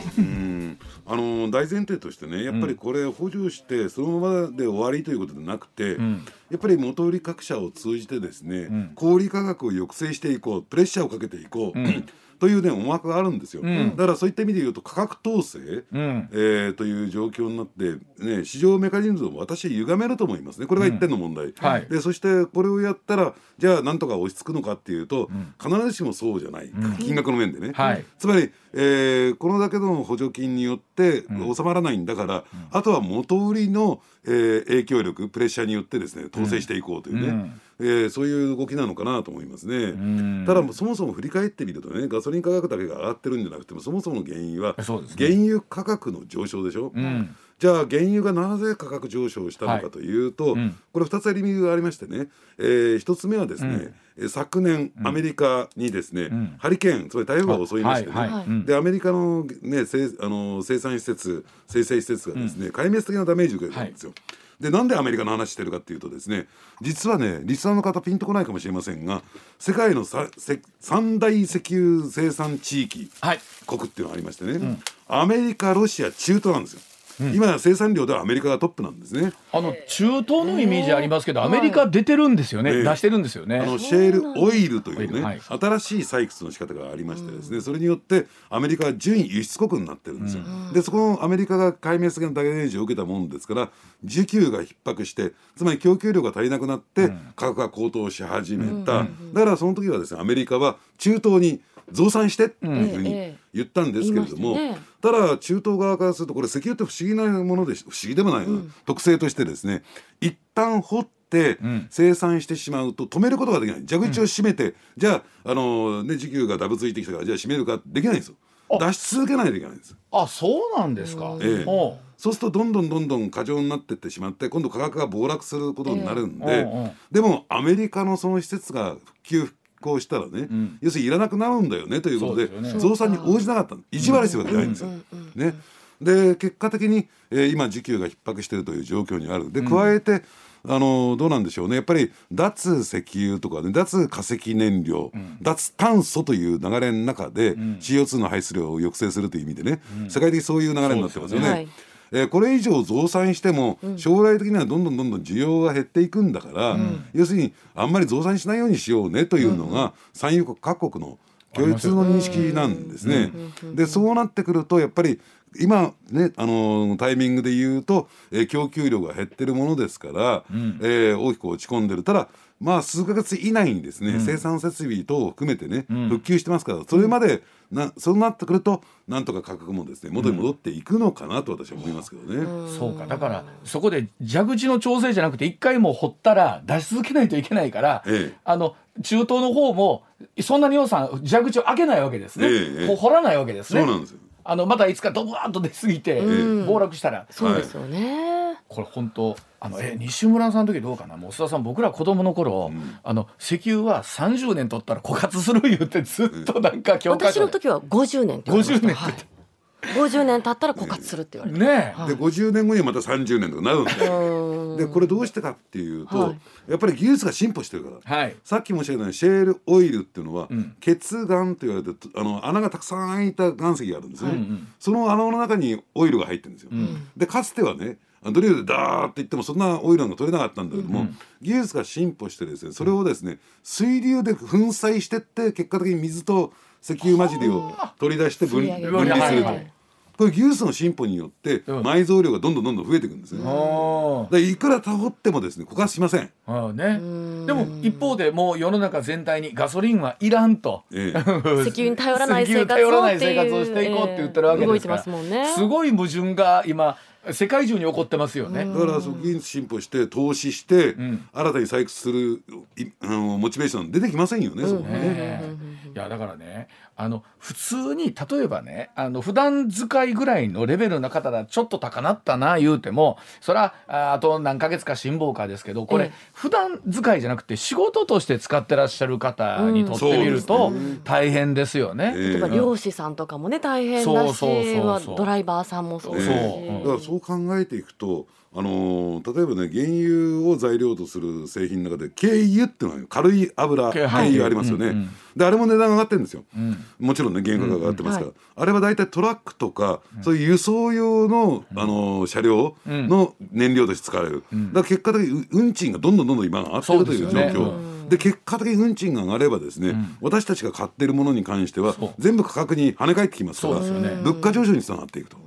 Speaker 3: あの大前提としてねやっぱりこれ補助してそのままで終わりということでなくて、
Speaker 1: ん。
Speaker 3: やっぱり元売り各社を通じてですね、
Speaker 1: ん。
Speaker 3: 小売価格を抑制していこうプレッシャーをかけていこう、
Speaker 1: ん
Speaker 3: というね思惑があるんですよ、
Speaker 1: ん。
Speaker 3: だからそういった意味で言うと価格統制、
Speaker 1: うん。
Speaker 3: えーという状況になって、ね、市場メカニズムを私は歪めると思いますね。これが一点の問題、
Speaker 1: はい。
Speaker 3: でそしてこれをやったらじゃあなんとか落ち着くのかっていうと、必ずしもそうじゃない、金額の面でね、
Speaker 1: はい。
Speaker 3: つまり、えーこのだけの補助金によって収まらないんだから、あとは元売りの、えー影響力プレッシャーによってですね統制していこうというね、
Speaker 1: うん
Speaker 3: えーそういう動きなのかなと思いますね。
Speaker 1: ん。
Speaker 3: ただそもそも振り返ってみるとねガソリン価格だけが上がってるんじゃなくてもそもそもの原因は原油価格の上昇でしょ？
Speaker 1: うん。
Speaker 3: じゃあ原油がなぜ価格上昇したのかというと、
Speaker 1: うん。
Speaker 3: これ2つ理由がありましてね、えー、1つ目はですね、えー昨年アメリカにですね、
Speaker 1: ん。
Speaker 3: ハリケーンつまり台風が襲いましてね、
Speaker 1: はいはいうん
Speaker 3: でアメリカの,、ね、生あの生産施設生成施設がですね、壊滅的なダメージを受けたんですよ。でなんでアメリカの話してるかっていうとですね実はねリスナーの方ピンとこないかもしれませんが世界のさせ三大石油生産地域
Speaker 1: はい。
Speaker 3: 国っていうのがありましてね、アメリカロシア中東なんですよ。今生産量ではアメリカがトップなんですね。
Speaker 1: あの中東のイメージありますけど、アメリカ出てるんですよね、
Speaker 3: ええ
Speaker 1: 出してるんですよね。
Speaker 3: あのシェールオイルというね、
Speaker 1: はい。
Speaker 3: 新しい採掘の仕方がありましてですね、それによってアメリカは準輸出国になってるんですよ。でそこのアメリカが壊滅的なダメージを受けたもんですから需給が逼迫してつまり供給量が足りなくなって価格が高騰し始めた、だからその時はですねアメリカは中東に増産してっていうふうに
Speaker 2: ええ
Speaker 3: 言ったんですけれども、
Speaker 2: 言いましたね。
Speaker 3: ただ中東側からするとこれ石油って不思議なものでし不思議でもないな、特性としてですね一旦掘って
Speaker 1: ん。
Speaker 3: 生産してしまうと止めることができない。蛇口を閉めて、じゃあ、あのね、時給がダブついてきたからじゃあ閉めるかできないんですよ。出し続けないといけないんです
Speaker 1: あそうなんですか。
Speaker 3: ええ。そうするとどんどんどんどん過剰になってってしまって今度価格が暴落することになるんで、
Speaker 1: ええうんうん。
Speaker 3: でもアメリカのその施設が復旧復興したらね、
Speaker 1: ん。
Speaker 3: 要するにいらなくなるんだよねということで
Speaker 1: ね。
Speaker 3: 増産に応じなかったの。意地悪してるわけじゃないんですよ。ね、で結果的に、えー今需給が逼迫しているという状況にある。で加えて、あのどうなんでしょうね。やっぱり脱石油とかね脱化石燃料、脱炭素という流れの中で、CO2 の排出量を抑制するという意味でね、世界的にそういう流れになってま
Speaker 2: すよね。
Speaker 3: えーこれ以上増産しても、将来的にはどんどんどんどん需要が減っていくんだから、要するにあんまり増産しないようにしようねというのが、産油国各国の共通の認識なんですね。でそうなってくるとやっぱり今ねあのタイミングで言うと、えー、供給量が減ってるものですから、うん、えー、大きく落ち込んでる。ただまあ数か月以内にですね、うん、生産設備等を含めてね、うん、復旧してますからそれまでなそうなってくるとなんとか価格もですね元に戻っていくのかなと私は思いますけどね、
Speaker 1: うん、そうか。だからそこで蛇口の調整じゃなくて一回も掘ったら出し続けないといけないから、ええ、あの中東の方もそんなに予算蛇口を開けないわけですね、ええ、掘らないわけですね。
Speaker 3: そうなんですよ
Speaker 1: あのまたいつかドバーッと出過ぎて暴落したら、
Speaker 2: そうですよね、
Speaker 1: これ本当あのえ西村さんの時どうかな？もう須田さん僕ら子供の頃、うん、あの石油は30年取ったら枯渇する言ってずっとなんか
Speaker 2: 教科書私の時は50年って言われま
Speaker 1: した。50年って、
Speaker 2: はい50年経ったら枯渇するって言われて、
Speaker 1: ね
Speaker 3: はい、で50年後にまた30年とかなるんででこれどうしてかっていうと、はい、やっぱり技術が進歩してるから、はい、さっき申し上げたようにシェールオイルっていうのは、うん、血岩と言われてあの穴がたくさん開いた岩石があるんですね、うんうん、その穴の中にオイルが入ってるんですよ、うん、でかつてはねドリルでダーっていってもそんなオイルが取れなかったんだけども、うん、技術が進歩してですねそれをですね水流で粉砕してって結果的に水と石油混じりを取り出して分離すると。これ技術の進歩によって埋蔵量がどんどんどんどん増えていくんですね。うん、いくらたほってもですね枯渇しません。
Speaker 1: あね。でも一方でもう世の中全体にガソリンはいらんと、
Speaker 2: ええ、石油に頼らない生活
Speaker 1: をしていこうって言ってるわけですから、えー、すごい矛盾が今世界中に起こってますよね。
Speaker 3: だから技術進歩して投資して、うん、新たに採掘するあのモチベーション出てきませんよね、うん、そこね。
Speaker 1: いやだからねあの普通に例えばねあの普段使いぐらいのレベルの方だちょっと高なったな言うてもそれはあと何ヶ月か辛抱かですけどこれ、普段使いじゃなくて仕事として使ってらっしゃる方にとってみると大変ですよね。
Speaker 2: 例えば漁師さんとかもね大変だしドライバーさんもそう。だ
Speaker 3: からそう考えていくとあのー、例えばね原油を材料とする製品の中で軽油っていうのは軽い油軽油ありますよね、うんうん、であれも値段が上がってるんですよ、うん、もちろんね原価が上がってますから、うん。うんはい、あれは大体トラックとか、そういう輸送用の、あのー、車両の燃料として使われる、だから結果的に運賃がどんどんどんどん今上がってるという状況。で、結果的に運賃が上がればですね、私たちが買ってるものに関しては全部価格に跳ね返ってきますから、物価上昇につながっていくと。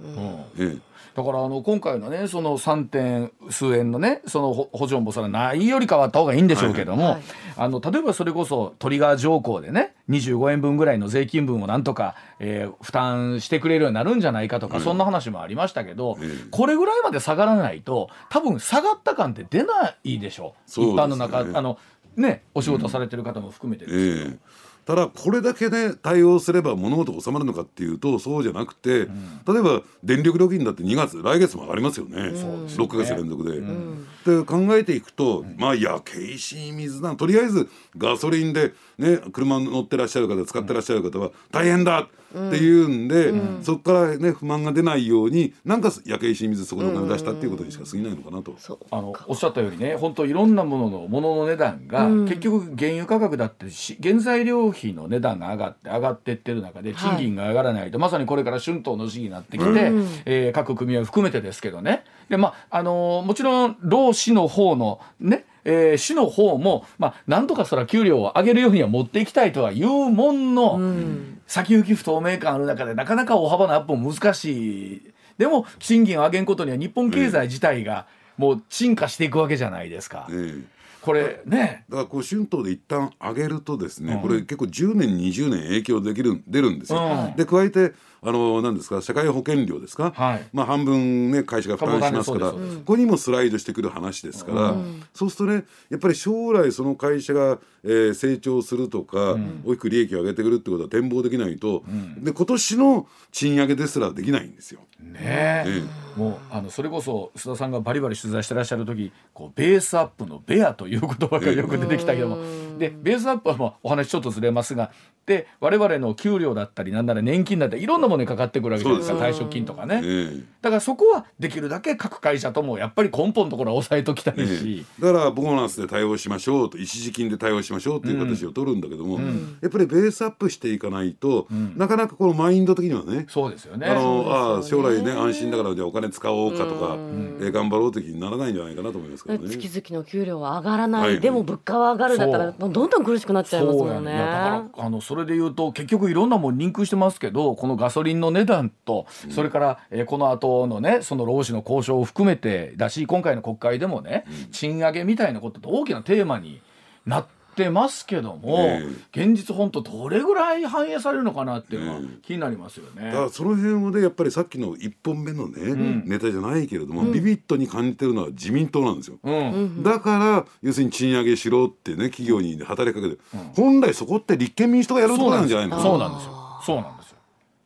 Speaker 3: ええ
Speaker 1: だからあの今回のねその3点数円のねその補助もそれはないより変わった方がいいんでしょうけども、はいはい、あの例えばそれこそトリガー条項でね25円分ぐらいの税金分をなんとか、えー、負担してくれるようになるんじゃないかとか、うん、そんな話もありましたけど、うん、これぐらいまで下がらないと多分下がった感って出ないでしょう、ね、一般の中あのねお仕事されてる方も含めてですけど。えー
Speaker 3: ただこれだけで対応すれば物事が収まるのかっていうとそうじゃなくて、うん、例えば電力料金だって2月来月も上がりますよね、うん、6か月連続で。うん、で考えていくと、まあ焼け石水なとりあえずガソリンで、ね、車乗ってらっしゃる方使ってらっしゃる方は大変だっていうんで、うん、そこからね不満が出ないようになんか焼け石水そこでお金出したっていうことにしか過ぎないのかなと、
Speaker 1: あのおっしゃったようにね本当いろんなもののものの値段が、結局原油価格だってし原材料費の値段が上がって上がってってる中で賃金が上がらないと、はい、まさにこれから春闘の時期になってきて、うん、えー、各組合含めてですけどね。でまああのー、もちろん労使の方のねえー、市の方も、まあ、なんとかそら給料を上げるようには持っていきたいとはいうもんの、うん、先行き不透明感ある中でなかなか大幅なアップも難しい。でも賃金を上げんことには日本経済自体がもう進化していくわけじゃないですか。うん。これね。
Speaker 3: だからこう春闘で一旦上げるとですね、うん、これ結構10年20年影響できる出るんですよ。うん、で加えてあの何ですか？社会保険料ですか、はい、まあ半分ね会社が負担しますから、ここにもスライドしてくる話ですから、うん、そうするとねやっぱり将来その会社が、えー、成長するとか、うん、大きく利益を上げてくるってことは展望できないと、うん、で今年の賃上げですらできないんですよ。
Speaker 1: ねえ、もうあのそれこそ須田さんがバリバリ取材してらっしゃる時こうベースアップのベアという言葉がよく出てきたけども、でベースアップはもうお話ちょっとずれますがで我々の給料だったりなんなら年金だったりいろんなものかかってくるわけじゃないですか。退職金とかね、
Speaker 3: ええ。
Speaker 1: だからそこはできるだけ各会社ともやっぱり根本のところは抑えときたいし、
Speaker 3: だからボーナスで対応しましょうと一時金で対応しましょうっていう形を取るんだけども、やっぱりベースアップしていかないと、なかなかこのマインド的にはね
Speaker 1: そうですよね。
Speaker 3: あのああ将来ね安心だからじゃあお金使おうかとか、えー頑張ろうという気にならないんじゃないかなと思いますけどね。
Speaker 2: 月々の給料は上がらない、
Speaker 3: はい。
Speaker 2: でも物価は上がるだったら
Speaker 1: そ
Speaker 2: どんどん苦しくなっちゃいますもんね。
Speaker 1: ねだからあのそれで言うと結局いろんなもんリンクしてますけどこのガソリンの値段と、それから、えーこの後のねその労使の交渉を含めてだし今回の国会でもね、賃上げみたいなことって大きなテーマになってますけども、
Speaker 3: え
Speaker 1: 現実本当どれぐらい反映されるのかなっていうのは気になりますよね。
Speaker 3: だからその辺をねやっぱりさっきの1本目のね、ネタじゃないけれども、ビビッドに感じてるのは自民党なんですよ。
Speaker 1: うん。
Speaker 3: だから要するに賃上げしろってね企業に働きかけて、本来そこって立憲民主党がやるところなんじゃないの？
Speaker 1: そうなんですよ。そうなんですよ。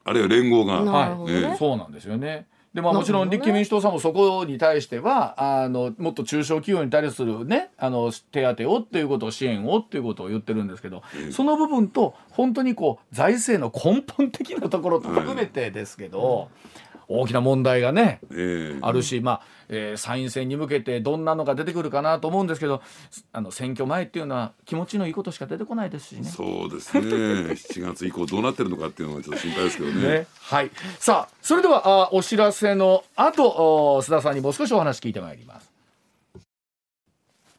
Speaker 3: あるいは連合が。
Speaker 2: なるほどね。
Speaker 3: ええ。
Speaker 1: そうなんですよね。でまあ、もちろん立憲民主党さんもそこに対してはあのもっと中小企業に対する、ね、あの手当をっていうことを支援をっていうことを言ってるんですけど、その部分と本当にこう財政の根本的なところと含めてですけど、大きな問題がね
Speaker 3: ええ
Speaker 1: あるし、まあえー参院選に向けてどんなのが出てくるかなと思うんですけどあの選挙前っていうのは気持ちのいいことしか出てこないですしね。
Speaker 3: そうですね 7月以降どうなってるのかっていうのがちょっと心配ですけどね
Speaker 1: ね、はい。さあ、それではあお知らせの後、お須田さんにもう少しお話聞いてまいります。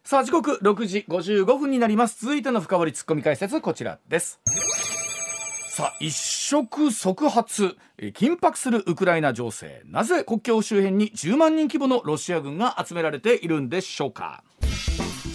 Speaker 1: さあ、時刻6時55分になります。続いての深掘りツッコミ解説こちらです。さあ一触即発緊迫するウクライナ情勢。なぜ国境周辺に10万人規模のロシア軍が集められているんでしょうか。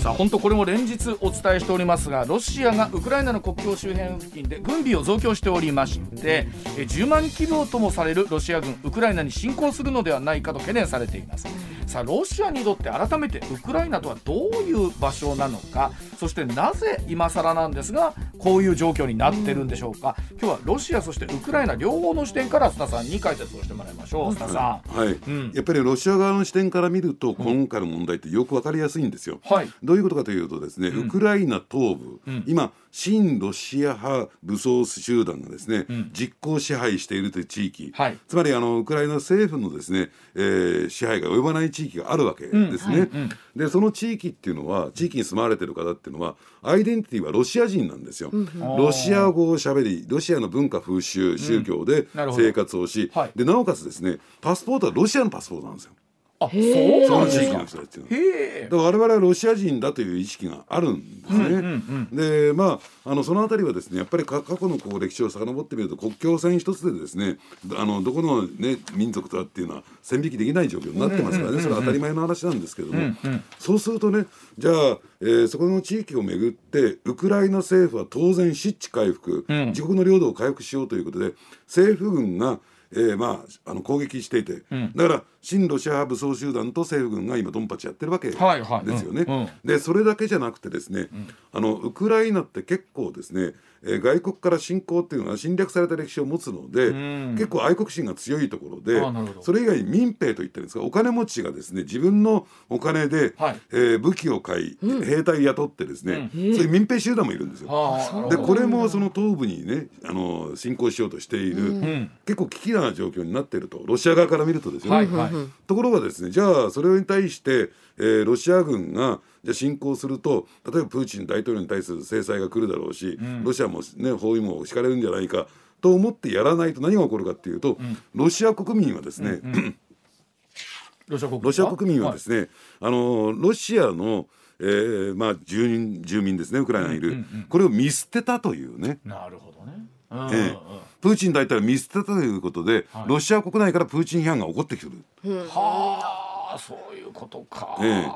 Speaker 1: さあ本当これも連日お伝えしておりますがロシアがウクライナの国境周辺付近で軍備を増強しておりまして10万規模ともされるロシア軍ウクライナに侵攻するのではないかと懸念されています。さあロシアにとって改めてウクライナとはどういう場所なのかそしてなぜ今更なんですがこういう状況になってるんでしょうか、今日はロシアそしてウクライナ両方の視点から須田さんに解説をしてもらいましょう。須田さん、
Speaker 3: はい、
Speaker 1: ん。
Speaker 3: やっぱりロシア側の視点から見ると、今回の問題ってよくわかりやすいんですよ。
Speaker 1: はい。
Speaker 3: どういうことかというとですね、ウクライナ東部、今親ロシア派武装集団がですね、実効支配しているという地域、
Speaker 1: はい。
Speaker 3: つまりあのウクライナ政府のですね、えー支配が及ばない地域があるわけですね。でその地域っていうのは地域に住まわれてる方っていうのはアイデンティティはロシア人なんですよ。ロシア語をしゃべりロシアの文化風習宗教で生活をし、
Speaker 1: はい。
Speaker 3: でなおかつですねパスポートはロシアのパスポートなんですよ。
Speaker 1: あそうなんですか。
Speaker 3: だから我々はロシア人だという意識があるんですね。でまああのそのあたりはですねやっぱりか過去のこう歴史を遡ってみると国境線一つでですねあのどこの、ね、民族とはっていうのは線引きできない状況になってますからね。それは当たり前の話なんですけども、そうするとねじゃあ、えーそこの地域をめぐってウクライナ政府は当然失地回復、自国の領土を回復しようということで政府軍がえーまあ、あの攻撃していて、だから親ロシア派武装集団と政府軍が今ドンパチやってるわけですよね。でそれだけじゃなくてですね、あのウクライナって結構ですね、えー外国から侵攻っていうのは侵略された歴史を持つので、結構愛国心が強いところでそれ以外に民兵といってるんですがお金持ちがですね自分のお金で、
Speaker 1: はい。
Speaker 3: えー武器を買い、兵隊雇ってですね、そういう民兵集団もいるんですよ。
Speaker 1: はあ
Speaker 3: でこれもその東部にねあの侵攻しようとしている、
Speaker 1: ん。
Speaker 3: 結構危機な状況になっているとロシア側から見るとですよ、
Speaker 1: はいはい
Speaker 3: ところがですねじゃあそれに対して、えーロシア軍がじゃあ侵攻すると例えばプーチン大統領に対する制裁が来るだろうし、ロシアもね包囲網を敷かれるんじゃないかと思ってやらないと何が起こるかっていうと、ロシア国民はですね、
Speaker 1: ロシア国
Speaker 3: ロシア国民はですね、あのロシアの、えーまあ、住民住民ですねウクライナにいる、これを見捨てたというね、
Speaker 1: なるほどね。うん。
Speaker 3: ええプーチン大統領を見捨てたということで、ロシア国内からプーチン批判が起こってくる。
Speaker 1: はあそういうことか、
Speaker 3: ええ。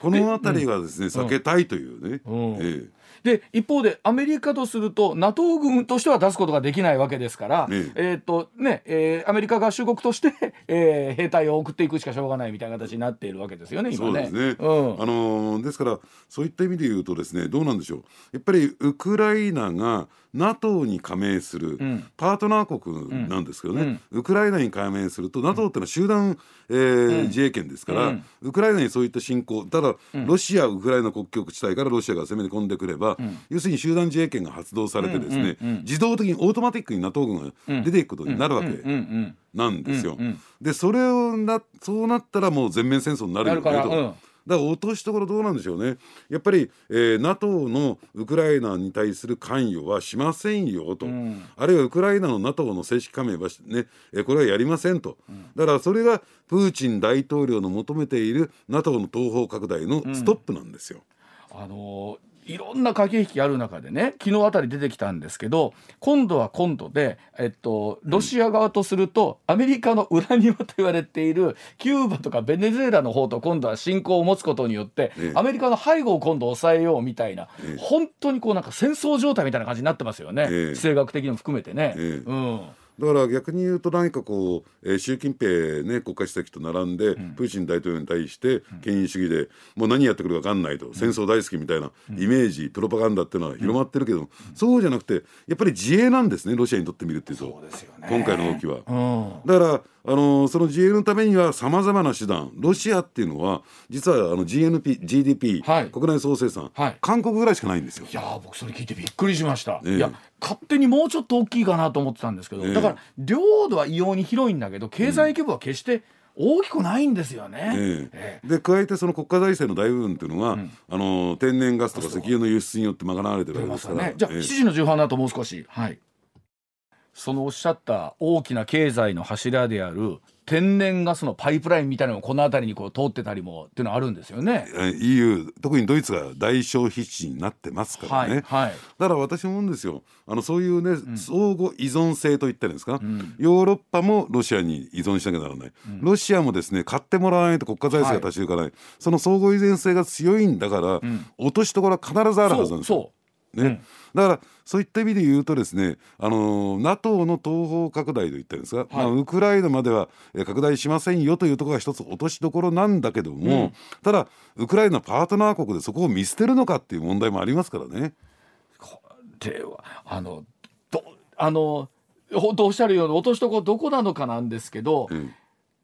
Speaker 3: この辺りはですね、避けたいというね、
Speaker 1: うん。
Speaker 3: え
Speaker 1: で一方でアメリカとすると NATO 軍としては出すことができないわけですから、
Speaker 3: え。
Speaker 1: えーっとねえーアメリカ合衆国として、えー兵隊を送っていくしかしょうがないみたいな形になっているわけですよね今ね。
Speaker 3: そうですね、
Speaker 1: うん。
Speaker 3: あのーですからそういった意味で言うとですねどうなんでしょう。やっぱりウクライナが NATO に加盟する
Speaker 1: ん。
Speaker 3: パートナー国なんですけどね、ウクライナに加盟すると NATO ってのは集団、えー自衛権ですから、
Speaker 1: うん。
Speaker 3: ウクライナにそういった侵攻ただ、ロシアウクライナ国境地帯からロシアが攻め込んでくれば、要するに集団自衛権が発動されてですね、自動的にオートマティックに NATO 軍が出ていくことになるわけなんですよ。でそれをなそうなったらもう全面戦争になるよねと。だから落としどころどうなんでしょうね、やっぱり、えー、NATO のウクライナに対する関与はしませんよと、あるいはウクライナの NATO の正式加盟はし、ねえーこれはやりませんと、だからそれがプーチン大統領の求めている NATO の東方拡大のストップなんですよ。
Speaker 1: あのいろんな駆け引きある中でね昨日あたり出てきたんですけど今度は今度で、えっと、ロシア側とすると、アメリカの裏庭と言われているキューバとかベネズエラの方と今度は侵攻を持つことによって、
Speaker 3: ええ。
Speaker 1: アメリカの背後を今度抑えようみたいな、
Speaker 3: ええ。
Speaker 1: 本当にこうなんか戦争状態みたいな感じになってますよね、
Speaker 3: ええ。
Speaker 1: 地政学的にも含めてね。
Speaker 3: ええ。
Speaker 1: うん
Speaker 3: だから逆に言うと何かこう、えー習近平、ね、国家主席と並んで、プーチン大統領に対して権威主義で、もう何やってくるか分かんないと、戦争大好きみたいなイメージ、プロパガンダっていうのは広まってるけど、そうじゃなくてやっぱり自衛なんですねロシアにとってみるっていうと。
Speaker 1: そうですよね。
Speaker 3: 今回の動きは。
Speaker 1: うん。
Speaker 3: だからあのその自衛のためにはさまざまな手段ロシアっていうのは実はあの GNP、GDP、
Speaker 1: はい。
Speaker 3: 国内総生産、
Speaker 1: はい。
Speaker 3: 韓国ぐらいしかないんですよ。
Speaker 1: い。やー僕それ聞いてびっくりしました、
Speaker 3: ええ。
Speaker 1: いや勝手にもうちょっと大きいかなと思ってたんですけど、
Speaker 3: ええ。
Speaker 1: だから領土は異様に広いんだけど経済規模は決して大きくないんですよね。
Speaker 3: え
Speaker 1: え。
Speaker 3: えで加えてその国家財政の大部分っていうのは、あの天然ガスとか石油の輸出によって賄われてるわけですから、
Speaker 1: ね、じゃあ
Speaker 3: ええ。
Speaker 1: 7時の重版の後もう少し。はいそのおっしゃった大きな経済の柱である天然ガスのパイプラインみたいなのがこの辺りにこう通ってたりもっていうのはあるんですよね。
Speaker 3: え EU 特にドイツが大消費地になってますからね、
Speaker 1: はいはい。
Speaker 3: だから私思うんですよ。あのそういうね、相互依存性と言ったんですか、ヨーロッパもロシアに依存しなきゃならない、ロシアもですね買ってもらわないと国家財政が立ち行かない、その相互依存性が強いんだから、落としどころは必ずあるはずなんですよ。
Speaker 1: そう
Speaker 3: ねだからそういった意味で言うとですねあの NATO の東方拡大と言ったんですが、まあ、ウクライナまではえー拡大しませんよというところが一つ落としどころなんだけども、ただウクライナパートナー国でそこを見捨てるのかっていう問題もありますからね。
Speaker 1: ではあのどあの本当おっしゃるように落としどころどこなのかなんですけど、
Speaker 3: うん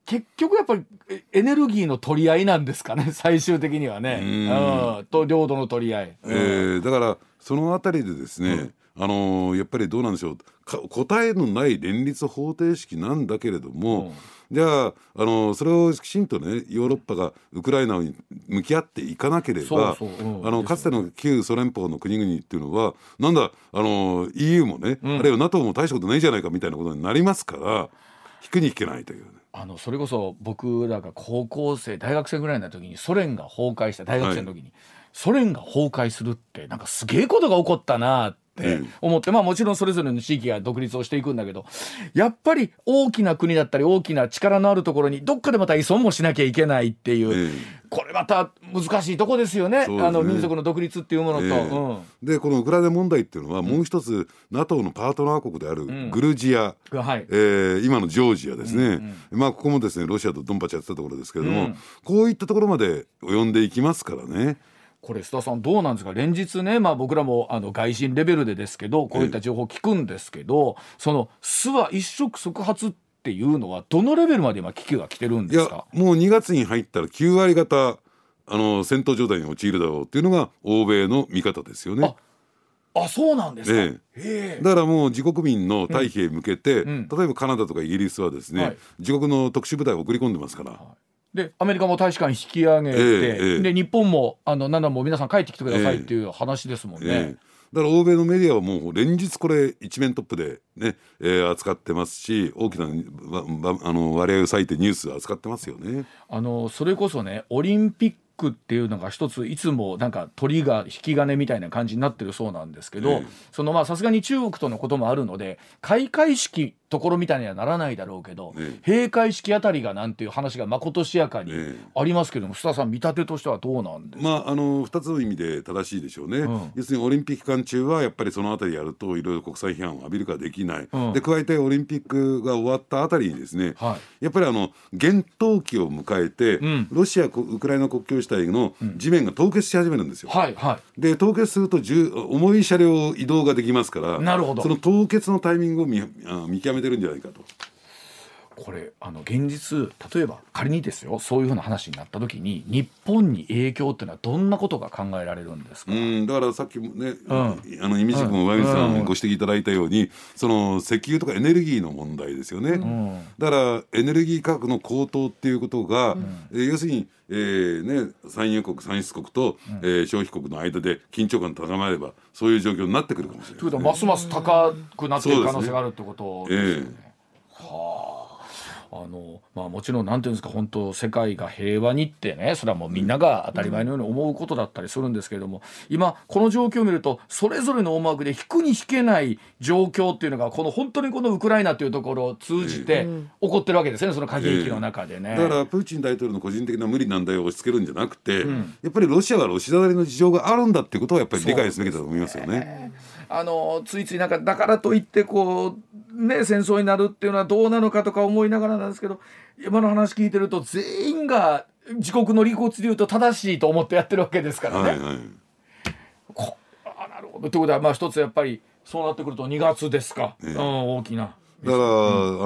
Speaker 1: 結局やっぱりえエネルギーの取り合いなんですかね最終的にはね。うん。と領土の取り合い。
Speaker 3: えーだからそのあたりでですね、あのーやっぱりどうなんでしょう。か答えのない連立方程式なんだけれども、じゃあ、あのーそれをきちんとねヨーロッパがウクライナに向き合っていかなければあのかつての旧ソ連邦の国々っていうのはなんだ、あのー EU もね、あるいは NATO も大したことないじゃないかみたいなことになりますから引くに引けないというね。
Speaker 1: あのそれこそ僕らが高校生大学生ぐらいの時にソ連が崩壊した大学生の時に、ソ連が崩壊するってなんかすげえことが起こったなって
Speaker 3: うん。
Speaker 1: 思って、まあもちろんそれぞれの地域が独立をしていくんだけどやっぱり大きな国だったり大きな力のあるところにどっかでまた依存もしなきゃいけないっていう、
Speaker 3: ええ
Speaker 1: これまた難しいとこですよね。
Speaker 3: ね。
Speaker 1: あの民族の独立っていうものと。
Speaker 3: ええ。
Speaker 1: うん。
Speaker 3: でこのウクライナ問題っていうのはもう一つ NATO のパートナー国であるグルジア、
Speaker 1: はい。
Speaker 3: えー今のジョージアですね、まあここもですねロシアとドンパチやってたところですけれども、
Speaker 1: うん。
Speaker 3: こういったところまで及んでいきますからね。
Speaker 1: これ須田さんどうなんですか？連日ね、まあ、僕らもあの外信レベルでですけどこういった情報聞くんですけど、その巣は一触即発っていうのはどのレベルまで今危機が来てるんですか？
Speaker 3: もう2月に入ったら9割方あの戦闘状態に陥るだろうっていうのが欧米の見方ですよね。
Speaker 1: あそうなんですか、
Speaker 3: え
Speaker 1: へえ。
Speaker 3: だからもう自国民の退避へ向けて、
Speaker 1: ん。
Speaker 3: 例えばカナダとかイギリスはですね、
Speaker 1: はい。
Speaker 3: 自国の特殊部隊を送り込んでますから、
Speaker 1: でアメリカも大使館引き上げて、
Speaker 3: ええええ
Speaker 1: で日本もあのなんだもう皆さん帰ってきてくださいっていう話ですもんね。
Speaker 3: ええだから欧米のメディアはもう連日これ一面トップでね、えー扱ってますし大きなあの割合を割いてニュース扱ってますよね。
Speaker 1: あのそれこそねオリンピックっていうのが一ついつもなんか鳥が引き金みたいな感じになってるそうなんですけど、
Speaker 3: ええ
Speaker 1: そのまあさすがに中国とのこともあるので開会式ところみたいにはならないだろうけど、
Speaker 3: ええ。
Speaker 1: 閉会式あたりがなんていう話がまことしやかに
Speaker 3: ええ。
Speaker 1: ありますけども、須田さん見立てとしてはどうなんですか、
Speaker 3: まあ、あの2つの意味で正しいでしょうね、
Speaker 1: ん。
Speaker 3: 要するにオリンピック期間中はやっぱりそのあたりやるといろいろ国際批判を浴びることができない、
Speaker 1: うん。
Speaker 3: で加えてオリンピックが終わったあたりにですね、
Speaker 1: は
Speaker 3: やっぱりあの厳冬期を迎えて、
Speaker 1: ん。
Speaker 3: ロシアウクライナ国境地帯の地面が凍結し始めるんですよ。
Speaker 1: はいは
Speaker 3: で凍結すると重重い車両移動ができますから
Speaker 1: なるほど。
Speaker 3: その凍結のタイミングを見あ見極めてるんじゃないかと。
Speaker 1: いこれあの現実例えば仮にですよそういうふうな話になった時に日本に影響っていうのはどんなことが考えられるんですか、
Speaker 3: うん、だからさっきもね、
Speaker 1: ん。
Speaker 3: あのイミジ君も上水さ
Speaker 1: うん。
Speaker 3: んご指摘いただいたように、その石油とかエネルギーの問題ですよね。
Speaker 1: ん。
Speaker 3: だからエネルギー価格の高騰っていうことが、えー要するに、えーね、産油国産出国と、えー消費国の間で緊張感高まればそういう状況になってくるかもしれない
Speaker 1: ということはますます高くなっていく可能性があるってことですよね。
Speaker 3: ええ
Speaker 1: あのまあ、もちろんなんていうんですか本当世界が平和にってねそれはもうみんなが当たり前のように思うことだったりするんですけれども今この状況を見るとそれぞれの思惑で引くに引けない状況っていうのがこの本当にこのウクライナというところを通じて起こってるわけですねその駆け引きの中でね。
Speaker 3: だからプーチン大統領の個人的な無理難題を押し付けるんじゃなくて、やっぱりロシアはロシアなりの事情があるんだっていうことをやっぱり理解すべきだと思いますよね。
Speaker 1: あのついついなんかだからといってこうね戦争になるっていうのはどうなのかとか思いながらなんですけど今の話聞いてると全員が自国の利骨でいうと正しいと思ってやってるわけですからね。
Speaker 3: はいはい
Speaker 1: こあなるほどということはまあ一つやっぱりそうなってくると2月ですか、うん、大きな。
Speaker 3: だから、あ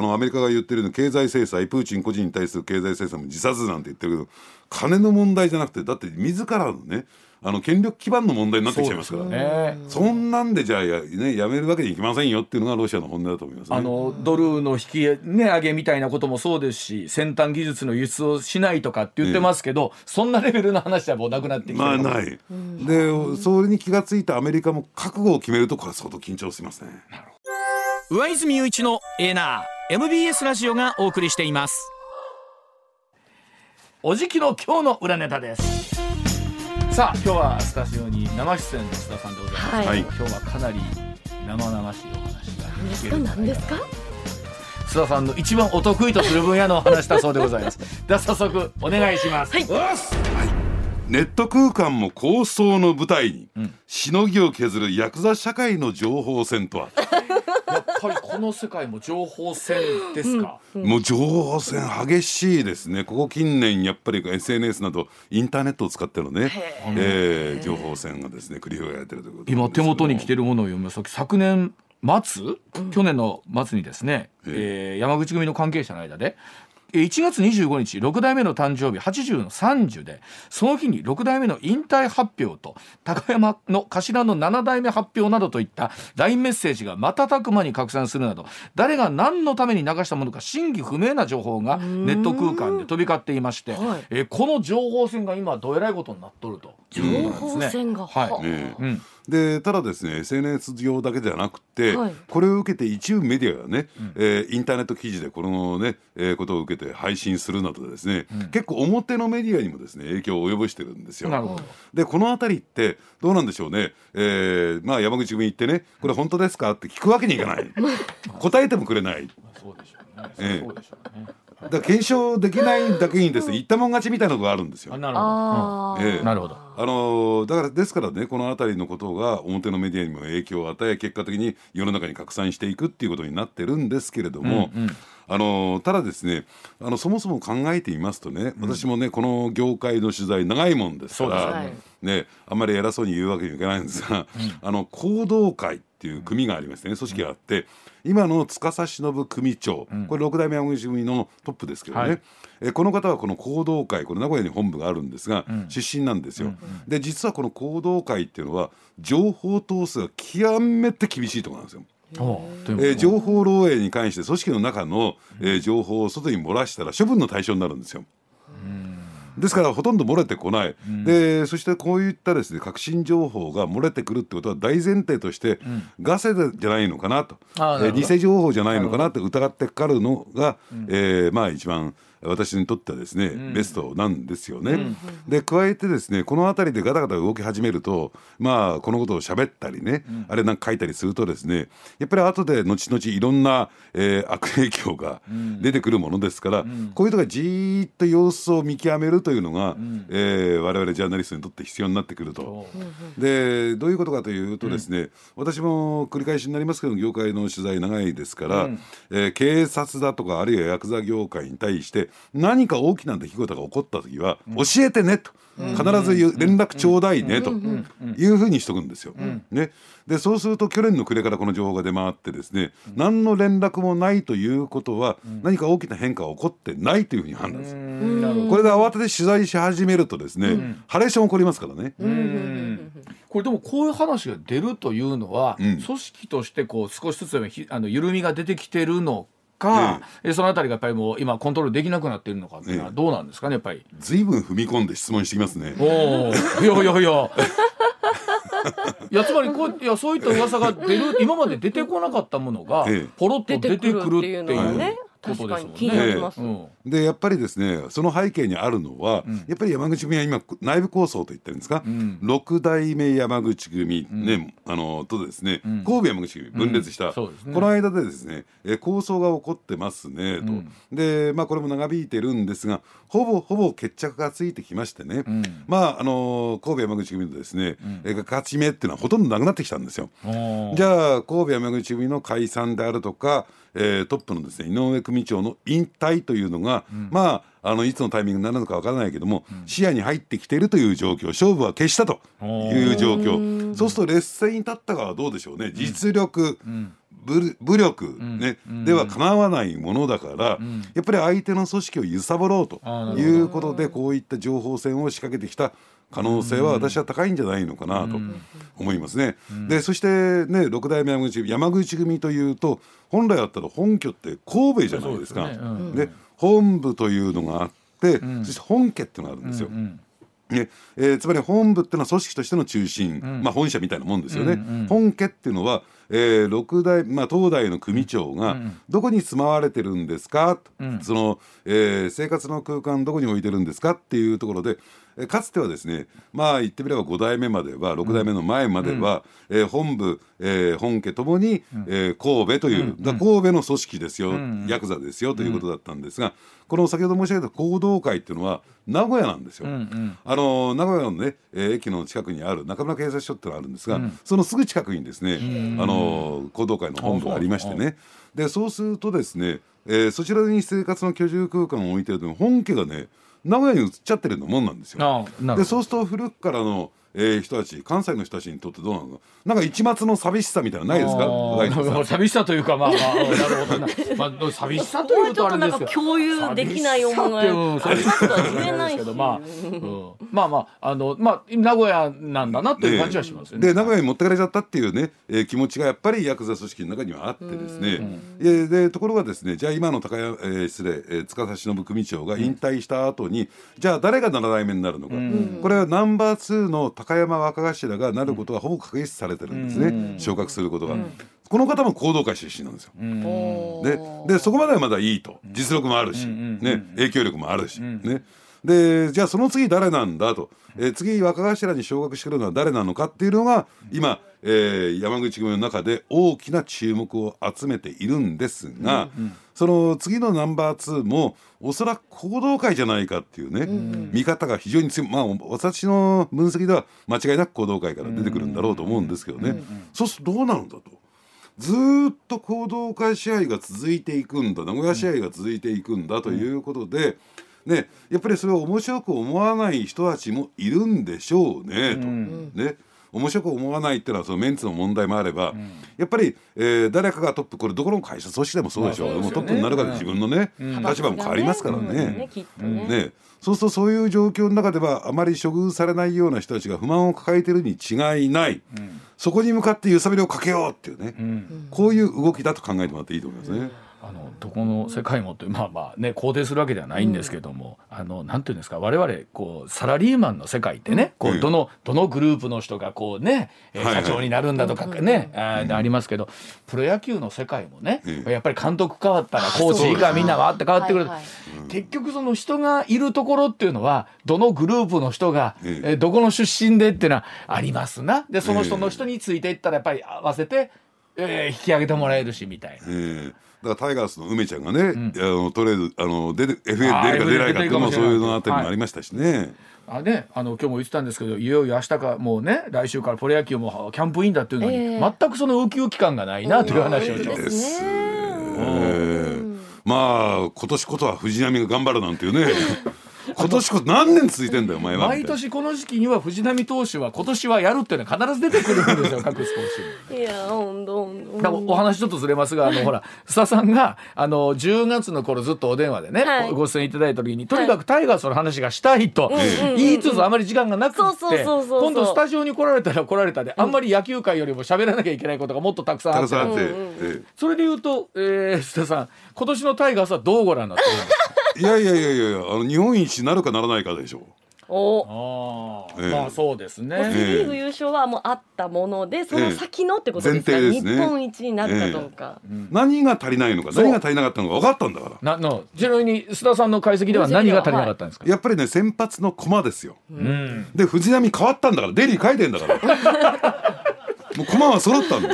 Speaker 3: のアメリカが言ってるように経済制裁プーチン個人に対する経済制裁も自殺なんて言ってるけど金の問題じゃなくてだって自らのねあの権力基盤の問題になってきちゃいますから
Speaker 1: ね。
Speaker 3: そんなんでじゃあや,、ね、やめるわけにいきませんよっていうのがロシアの本音だと思いますね。
Speaker 1: あのドルの引き、ね、上げみたいなこともそうですし先端技術の輸出をしないとかって言ってますけど、そんなレベルの話はもうなくなってきてる
Speaker 3: まあない、でそれに気がついたアメリカも覚悟を決めるとこれは相当緊張しますね。
Speaker 4: 上泉雄一のエナー MBS ラジオがお送りしています。
Speaker 1: おじきの今日の裏ネタですさあ今日はスタジオに生出演の須田さんでございます、
Speaker 2: はい。
Speaker 1: 今日はかなり生々しいお話が聞ける
Speaker 2: 何ですか？
Speaker 1: 須田さんの一番お得意とする分野のお話だそうでございます。では早速お願いします、
Speaker 2: はい。
Speaker 3: ネット空間も構想の舞台に、しのぎを削るヤクザ社会の情報戦とは、
Speaker 1: やっぱりこの世界も情報戦ですか、
Speaker 3: もう情報戦激しいですね。ここ近年やっぱり SNS などインターネットを使ってのね、えー情報戦がですね繰り広げられてるということ
Speaker 1: 今手元に来
Speaker 3: る
Speaker 1: てるものを読みます。と昨年末、去年の末にですね、えー。山口組の関係者の間でえー1月25日6代目の誕生日80の30でその日に6代目の引退発表と高山の頭の7代目発表などといった LINE メッセージが瞬く間に拡散するなど誰が何のために流したものか真偽不明な情報がネット空間で飛び交っていまして、
Speaker 2: はい。
Speaker 1: えーこの情報戦が今どえらいことになっとると
Speaker 2: 情
Speaker 1: いうこと
Speaker 2: 報
Speaker 1: なんですね。
Speaker 2: 戦が、
Speaker 1: はい。
Speaker 2: は。あ
Speaker 3: ね
Speaker 1: うん
Speaker 3: でただですね SNS 上だけではなくて、
Speaker 2: はい。
Speaker 3: これを受けて一部メディアがね、えーインターネット記事でこのね、えーことを受けて配信するなどですね、結構表のメディアにもですね影響を及ぼしてるんですよ。
Speaker 1: なるほど。
Speaker 3: でこの辺りってどうなんでしょうね、えーまあ、山口組行ってねこれ本当ですかって聞くわけにいかない。答えてもくれない。
Speaker 1: そうでしょうね。
Speaker 3: ええ。
Speaker 1: そうでしょうね。
Speaker 3: だ検証できないだけにですね言ったもん勝ちみたいなのがあるんですよ。
Speaker 1: あ。なるほど。
Speaker 3: ええ。
Speaker 1: うんなるほど。
Speaker 3: あのーだからですからねこの辺りのことが表のメディアにも影響を与え結果的に世の中に拡散していくっていうことになってるんですけれども、
Speaker 1: うんうん。
Speaker 3: あのーただですねあのそもそも考えてみますとね私もねこの業界の取材長いもんですから
Speaker 2: ね。
Speaker 3: ねあんまり偉そうに言うわけにはいかないんですが、あの行動会っていう組がありましてね組織があって今の司忍組長これ六代目山口組のトップですけどね、
Speaker 1: はい。
Speaker 3: えこの方はこの行動会これ名古屋に本部があるんですが、出身なんですよ。で実はこの行動会っていうのは情報統制が極めて厳しいところなんですよ。えー情報漏洩に関して組織の中の、えー情報を外に漏らしたら処分の対象になるんですよ。ですからほとんど漏れてこない、でそしてこういったですね革新情報が漏れてくるってことは大前提として、ガセじゃないのかなと。
Speaker 1: な
Speaker 3: 偽情報じゃないのかなって疑ってかかるのが、えーまあ一番、私にとってはですね、ベストなんですよね。で加えてですねこの辺りでガタガタ動き始めるとまあこのことを喋ったりね、あれなんか書いたりするとですねやっぱり後で後々いろんな、えー、悪影響が出てくるものですから、こういうのがじーっと様子を見極めるというのが、えー、我々ジャーナリストにとって必要になってくると。でどういうことかというとですね、私も繰り返しになりますけど業界の取材長いですから、えー、警察だとかあるいはヤクザ業界に対して何か大きな出来事が起こった時は教えてねと。必ず連絡ちょうだいねと。いうふうにしとくんですよ。ね、でそうすると去年の暮れからこの情報が出回ってですね何の連絡もないということは何か大きな変化が起こってないというふうに判断する。これで慌てて取材し始めるとですね、ハレーション起こりますからね。
Speaker 1: これでもこういう話が出るというのは、組織としてこう少しずつあの緩みが出てきてるのか、ええ、そのあたりがやっぱりもう今コントロールできなくなっているのかっていうのはどうなんですかねやっぱり。
Speaker 3: ずいぶん踏み込んで質問してきますね。
Speaker 1: おいやいやいや。いやつまりこういやそういった噂が出る今まで出てこなかったものがポロッと出てくるっていう。ね
Speaker 2: ことですもんね。
Speaker 3: でやっぱりですねその背景にあるのは、やっぱり山口組は今内部構想と言ってるんですか、六代目山口組、ねあのとですね、神戸山口組分裂した、この間でですね、え構想が起こってますねと、でまあこれも長引いてるんですがほぼほぼ決着がついてきましてね、まああの神戸山口組のですね、え勝ち目っていうのはほとんどなくなってきたんですよ。じゃあ神戸山口組の解散であるとかえー、トップのですね井上組長の引退というのが、うん、まああのいつのタイミングになるのかわからないけども、うん、視野に入ってきているという状況勝負は決したという状況。そうすると劣勢に立ったかはどうでしょうね。実力、武武力、ね、ではかなわないものだから、やっぱり相手の組織を揺さぶろうということでこういった情報戦を仕掛けてきた可能性は私は高いんじゃないのかなと思いますね。でそしてね六代目山口山口組というと本来あったら本拠って神戸じゃないですか。で、本部というのがあって、そして本家っていうのがあるんですよ。ねえー、つまり本部っていうのは組織としての中心、うん、まあ、本社みたいなもんですよね。うんうん、本家っていうのは、えー、六代、まあ、東大の組長がどこに住まわれてるんですか、うん、その、えー、生活の空間どこに置いてるんですか？っていうところでかつてはですねまあ言ってみれば5代目までは6代目の前までは、うん、えー、本部、えー、本家ともに、うん、えー、神戸という、うん、神戸の組織ですよ、うん、ヤクザですよということだったんですが、この先ほど申し上げた行動会っていうのは名古屋なんですよ。うんうん、あの名古屋のね、えー、駅の近くにある中村警察署ってのがあるんですが、そのすぐ近くにですね、あの行動会の本部がありましてね。でそうするとですね、えー、そちらに生活の居住空間を置いてると本家がね名古屋に移っちゃってるのもんなんですよ。でそうすると古くからのえー、人たち関西の人たちにとってどうなのなんか一末の寂しさみたいなないですか？
Speaker 1: 寂しさというかまあまあ なるほどな、まあ、寂しさというとあれですけど
Speaker 2: 共有できない思いが寂しさとは言えないし
Speaker 1: まあ、うん、まあまああのまあ名古屋なんだなっていう感じはしますよね。
Speaker 3: で名古屋に持ってかれちゃったっていうね、えー、気持ちがやっぱりヤクザ組織の中にはあってですね、うん、でところがですねじゃあ今の高山、えー、失礼、えー、塚忍組長が引退した後に、うん、じゃあ誰が7代目になるのか、うん、これはナンバー2の高山若頭がなることがほぼ確実されてるんですね、昇格することが。この方も行動会出身なんですよ。ででそこまではまだいいと。実力もあるし、ね、影響力もあるし、ね、でじゃあその次誰なんだと、えー、次若頭に昇格してくるのは誰なのかっていうのが今、えー、山口組の中で大きな注目を集めているんですが、うんうん、その次のナンバー2もおそらく行動会じゃないかっていうね、うん、見方が非常に強い。まあ私の分析では間違いなく行動会から出てくるんだろうと思うんですけどね、うんうん、そうするとどうなるんだと。ずっと行動会試合が続いていくんだ名古屋試合が続いていくんだということで、うんね、やっぱりそれを面白く思わない人たちもいるんでしょうね、と。ね面白く思わないっていうのはそのメンツの問題もあれば、うん、やっぱり、えー、誰かがトップこれどこの会社組織でもそうでしょう、まあ、うね、もうトップになるから自分のね、うん、立場も変わりますからね。ねね。そうするとそういう状況の中ではあまり処遇されないような人たちが不満を抱えてるに違いない、そこに向かって揺さぶりをかけようっていうね、こういう動きだと考えてもらっていいと思いますね。
Speaker 1: あのどこの世界もってまあまあね肯定するわけではないんですけども、うん、あのなんていうんですか我々こうサラリーマンの世界ってね、うん、こうどのどのグループの人がこうね、うん、社長になるんだとかね、はいはい、あありますけどプロ野球の世界もね、やっぱり監督変わったらコーチ以下みんなわって変わってくる、結局その人がいるところっていうのはどのグループの人が、えどこの出身でっていうのはありますな。でその人の人についていったらやっぱり合わせて、えー、引き上げてもらえるしみたいな。
Speaker 3: だからタイガースの梅ちゃんがね、うん、あのとりあえずあの出て FA 出るか出ないかっていうのもそういうのあたりもありましたしね。
Speaker 1: あね、あの今日も言ってたんですけどいよいよ明日かもうね来週からプロ野球もキャンプインだっていうのに、えー、全くそのウキウキ感がないなという話をちょっと。です。
Speaker 3: まあ今年こそは藤波が頑張るなんていうね今年こ何年続いてんだよお前は
Speaker 1: 毎年この時期には藤浪投手は今年はやるっていうのは必ず出てくるんですよ各スポー
Speaker 2: ツいや本当
Speaker 1: お話ちょっとずれますがあのほら 須田さんがあの10月の頃ずっとお電話でね、はい、ご出演いただいた時にとにかくタイガースの話がしたいと言いつつあまり時間がなくて今度スタジオに来られたら来られたであんまり野球界よりも喋らなきゃいけないことがもっとたくさんあって。それで言うと、えー、須田さん今年のタイガースはどうご覧になってるんですか？
Speaker 3: いやいやいやいやあの日本一なるかならないかでしょう。
Speaker 1: お。あ、ええ、まあそうですね。
Speaker 2: セ・リーグ優勝はもうあったもので、その先のってことですか、え、すね、日本一になるかどうか、
Speaker 3: ええ、何が足りないのか何が足りなかったのか分かったんだから。
Speaker 1: なのちなみに須田さんの解析では何が足りなかったんですか、
Speaker 3: やっぱりね先発の駒ですよ。うん、で藤波変わったんだからデリー書いてんだから。もう駒は揃ったんだ。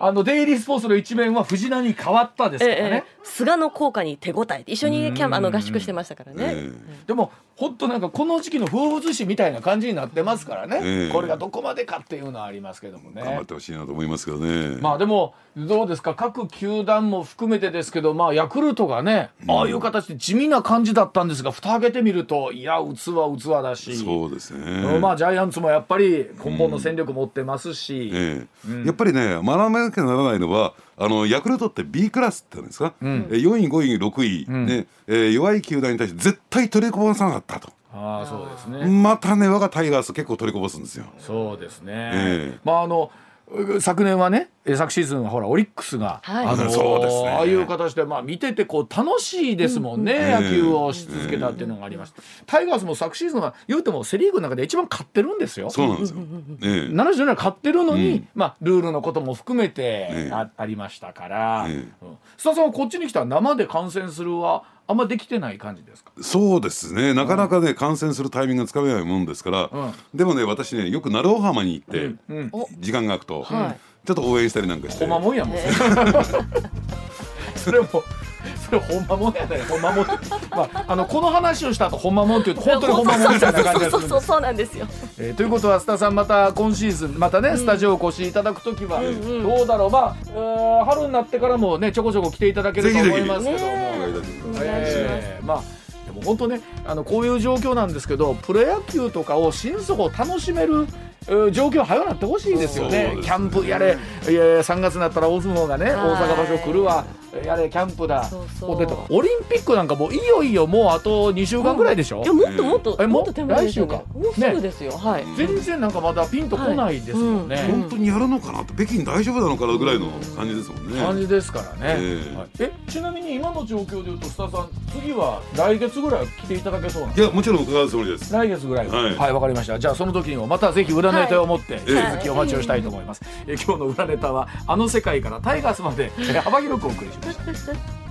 Speaker 1: あのデイリースポーツの一面は藤浪に変わったですからね、ええ、
Speaker 2: 菅の効果に手応え。一緒にキャンあの合宿してましたからね、え、
Speaker 1: でも本当なんかこの時期の風物詩みたいな感じになってますからね、これがどこまでかっていうのはありますけどもね。
Speaker 3: 頑張ってほしいなと思いますけどね。
Speaker 1: まあでもどうですか？各球団も含めてですけどまあヤクルトがね、ああいう形で地味な感じだったんですが蓋開けてみるといや器は器だし。
Speaker 3: そうですね。
Speaker 1: まあジャイアンツもやっぱり根本の戦力持ってますし、
Speaker 3: やっぱりね学ばなきゃならないのはあのヤクルトって B クラスって言うんですか、うん、4位5位6位、うん、ね。えー、弱い球団に対して絶対取りこぼさなかったと。
Speaker 1: あそうですね。
Speaker 3: またね我がタイガース結構取りこぼすんですよ。
Speaker 1: そうですね、えー、まああの昨年はね昨シーズンはほらオリックスが、はい、あのそうですね、ああいう形で、まあ、見ててこう楽しいですもんね、うん、野球をし続けたっていうのがありました、タイガースも昨シーズンは言うてもセ・リーグの中で一番勝ってるんですよ。
Speaker 3: そうなんですよ、
Speaker 1: ええ、77勝ってるのに、うん、まあ、ルールのことも含めてあ,、ありましたから、ええ。うん、須田さんはこっちに来たら生で観戦するはあんまできてない感じですか？
Speaker 3: そうですね。なかなかね、うん、感染するタイミングがつかめないもんですから、うん、でもね私ねよく鳴尾浜に行って、うん、時間が空くと、はい、ちょっと応援したりなんかして。
Speaker 1: ほんまもんやもん、えー、それも それほんまもんやねほんまもんまああのこの話をした後ほんまもんって言うと本当にほんまもんみたいな感じがす
Speaker 2: そうそうそうなんですよ、
Speaker 1: えー、ということは須田さんまた今シーズンまたね、スタジオお越しいただく時は、どうだろうまあ、春になってからもねちょこちょこ来ていただけると思いますけども、えー、まあでも本当ねあのこういう状況なんですけどプロ野球とかを心底楽しめる状況早くなってほしいですよね。キャンプやれ。いや3月になったら大相撲がね大阪場所来るわ。やれキャンプだ。オリンピックなんかもういよいよもうあと2週間ぐらいでしょ、
Speaker 2: いやもっともっと、えもっと手
Speaker 1: 前来週か？
Speaker 2: もうすぐですよ、はい。
Speaker 1: 全然なんかまだピンとこないですもんね、
Speaker 3: 本当にやるのかなって北京大丈夫なのかなぐらいの感じですもんね、
Speaker 1: 感じですからね、えちなみに今の状況でいうと須田さん次は来月ぐらい来ていただけそうなん
Speaker 3: いやもちろん伺うつもりです。
Speaker 1: 来月ぐらい。はいわ、かりました。じゃあその時にもまたぜひ裏ネタを持って続きお待ちをしたいと思います、え今日の裏ネタはあの世界からタイガースまで幅広くお送りしました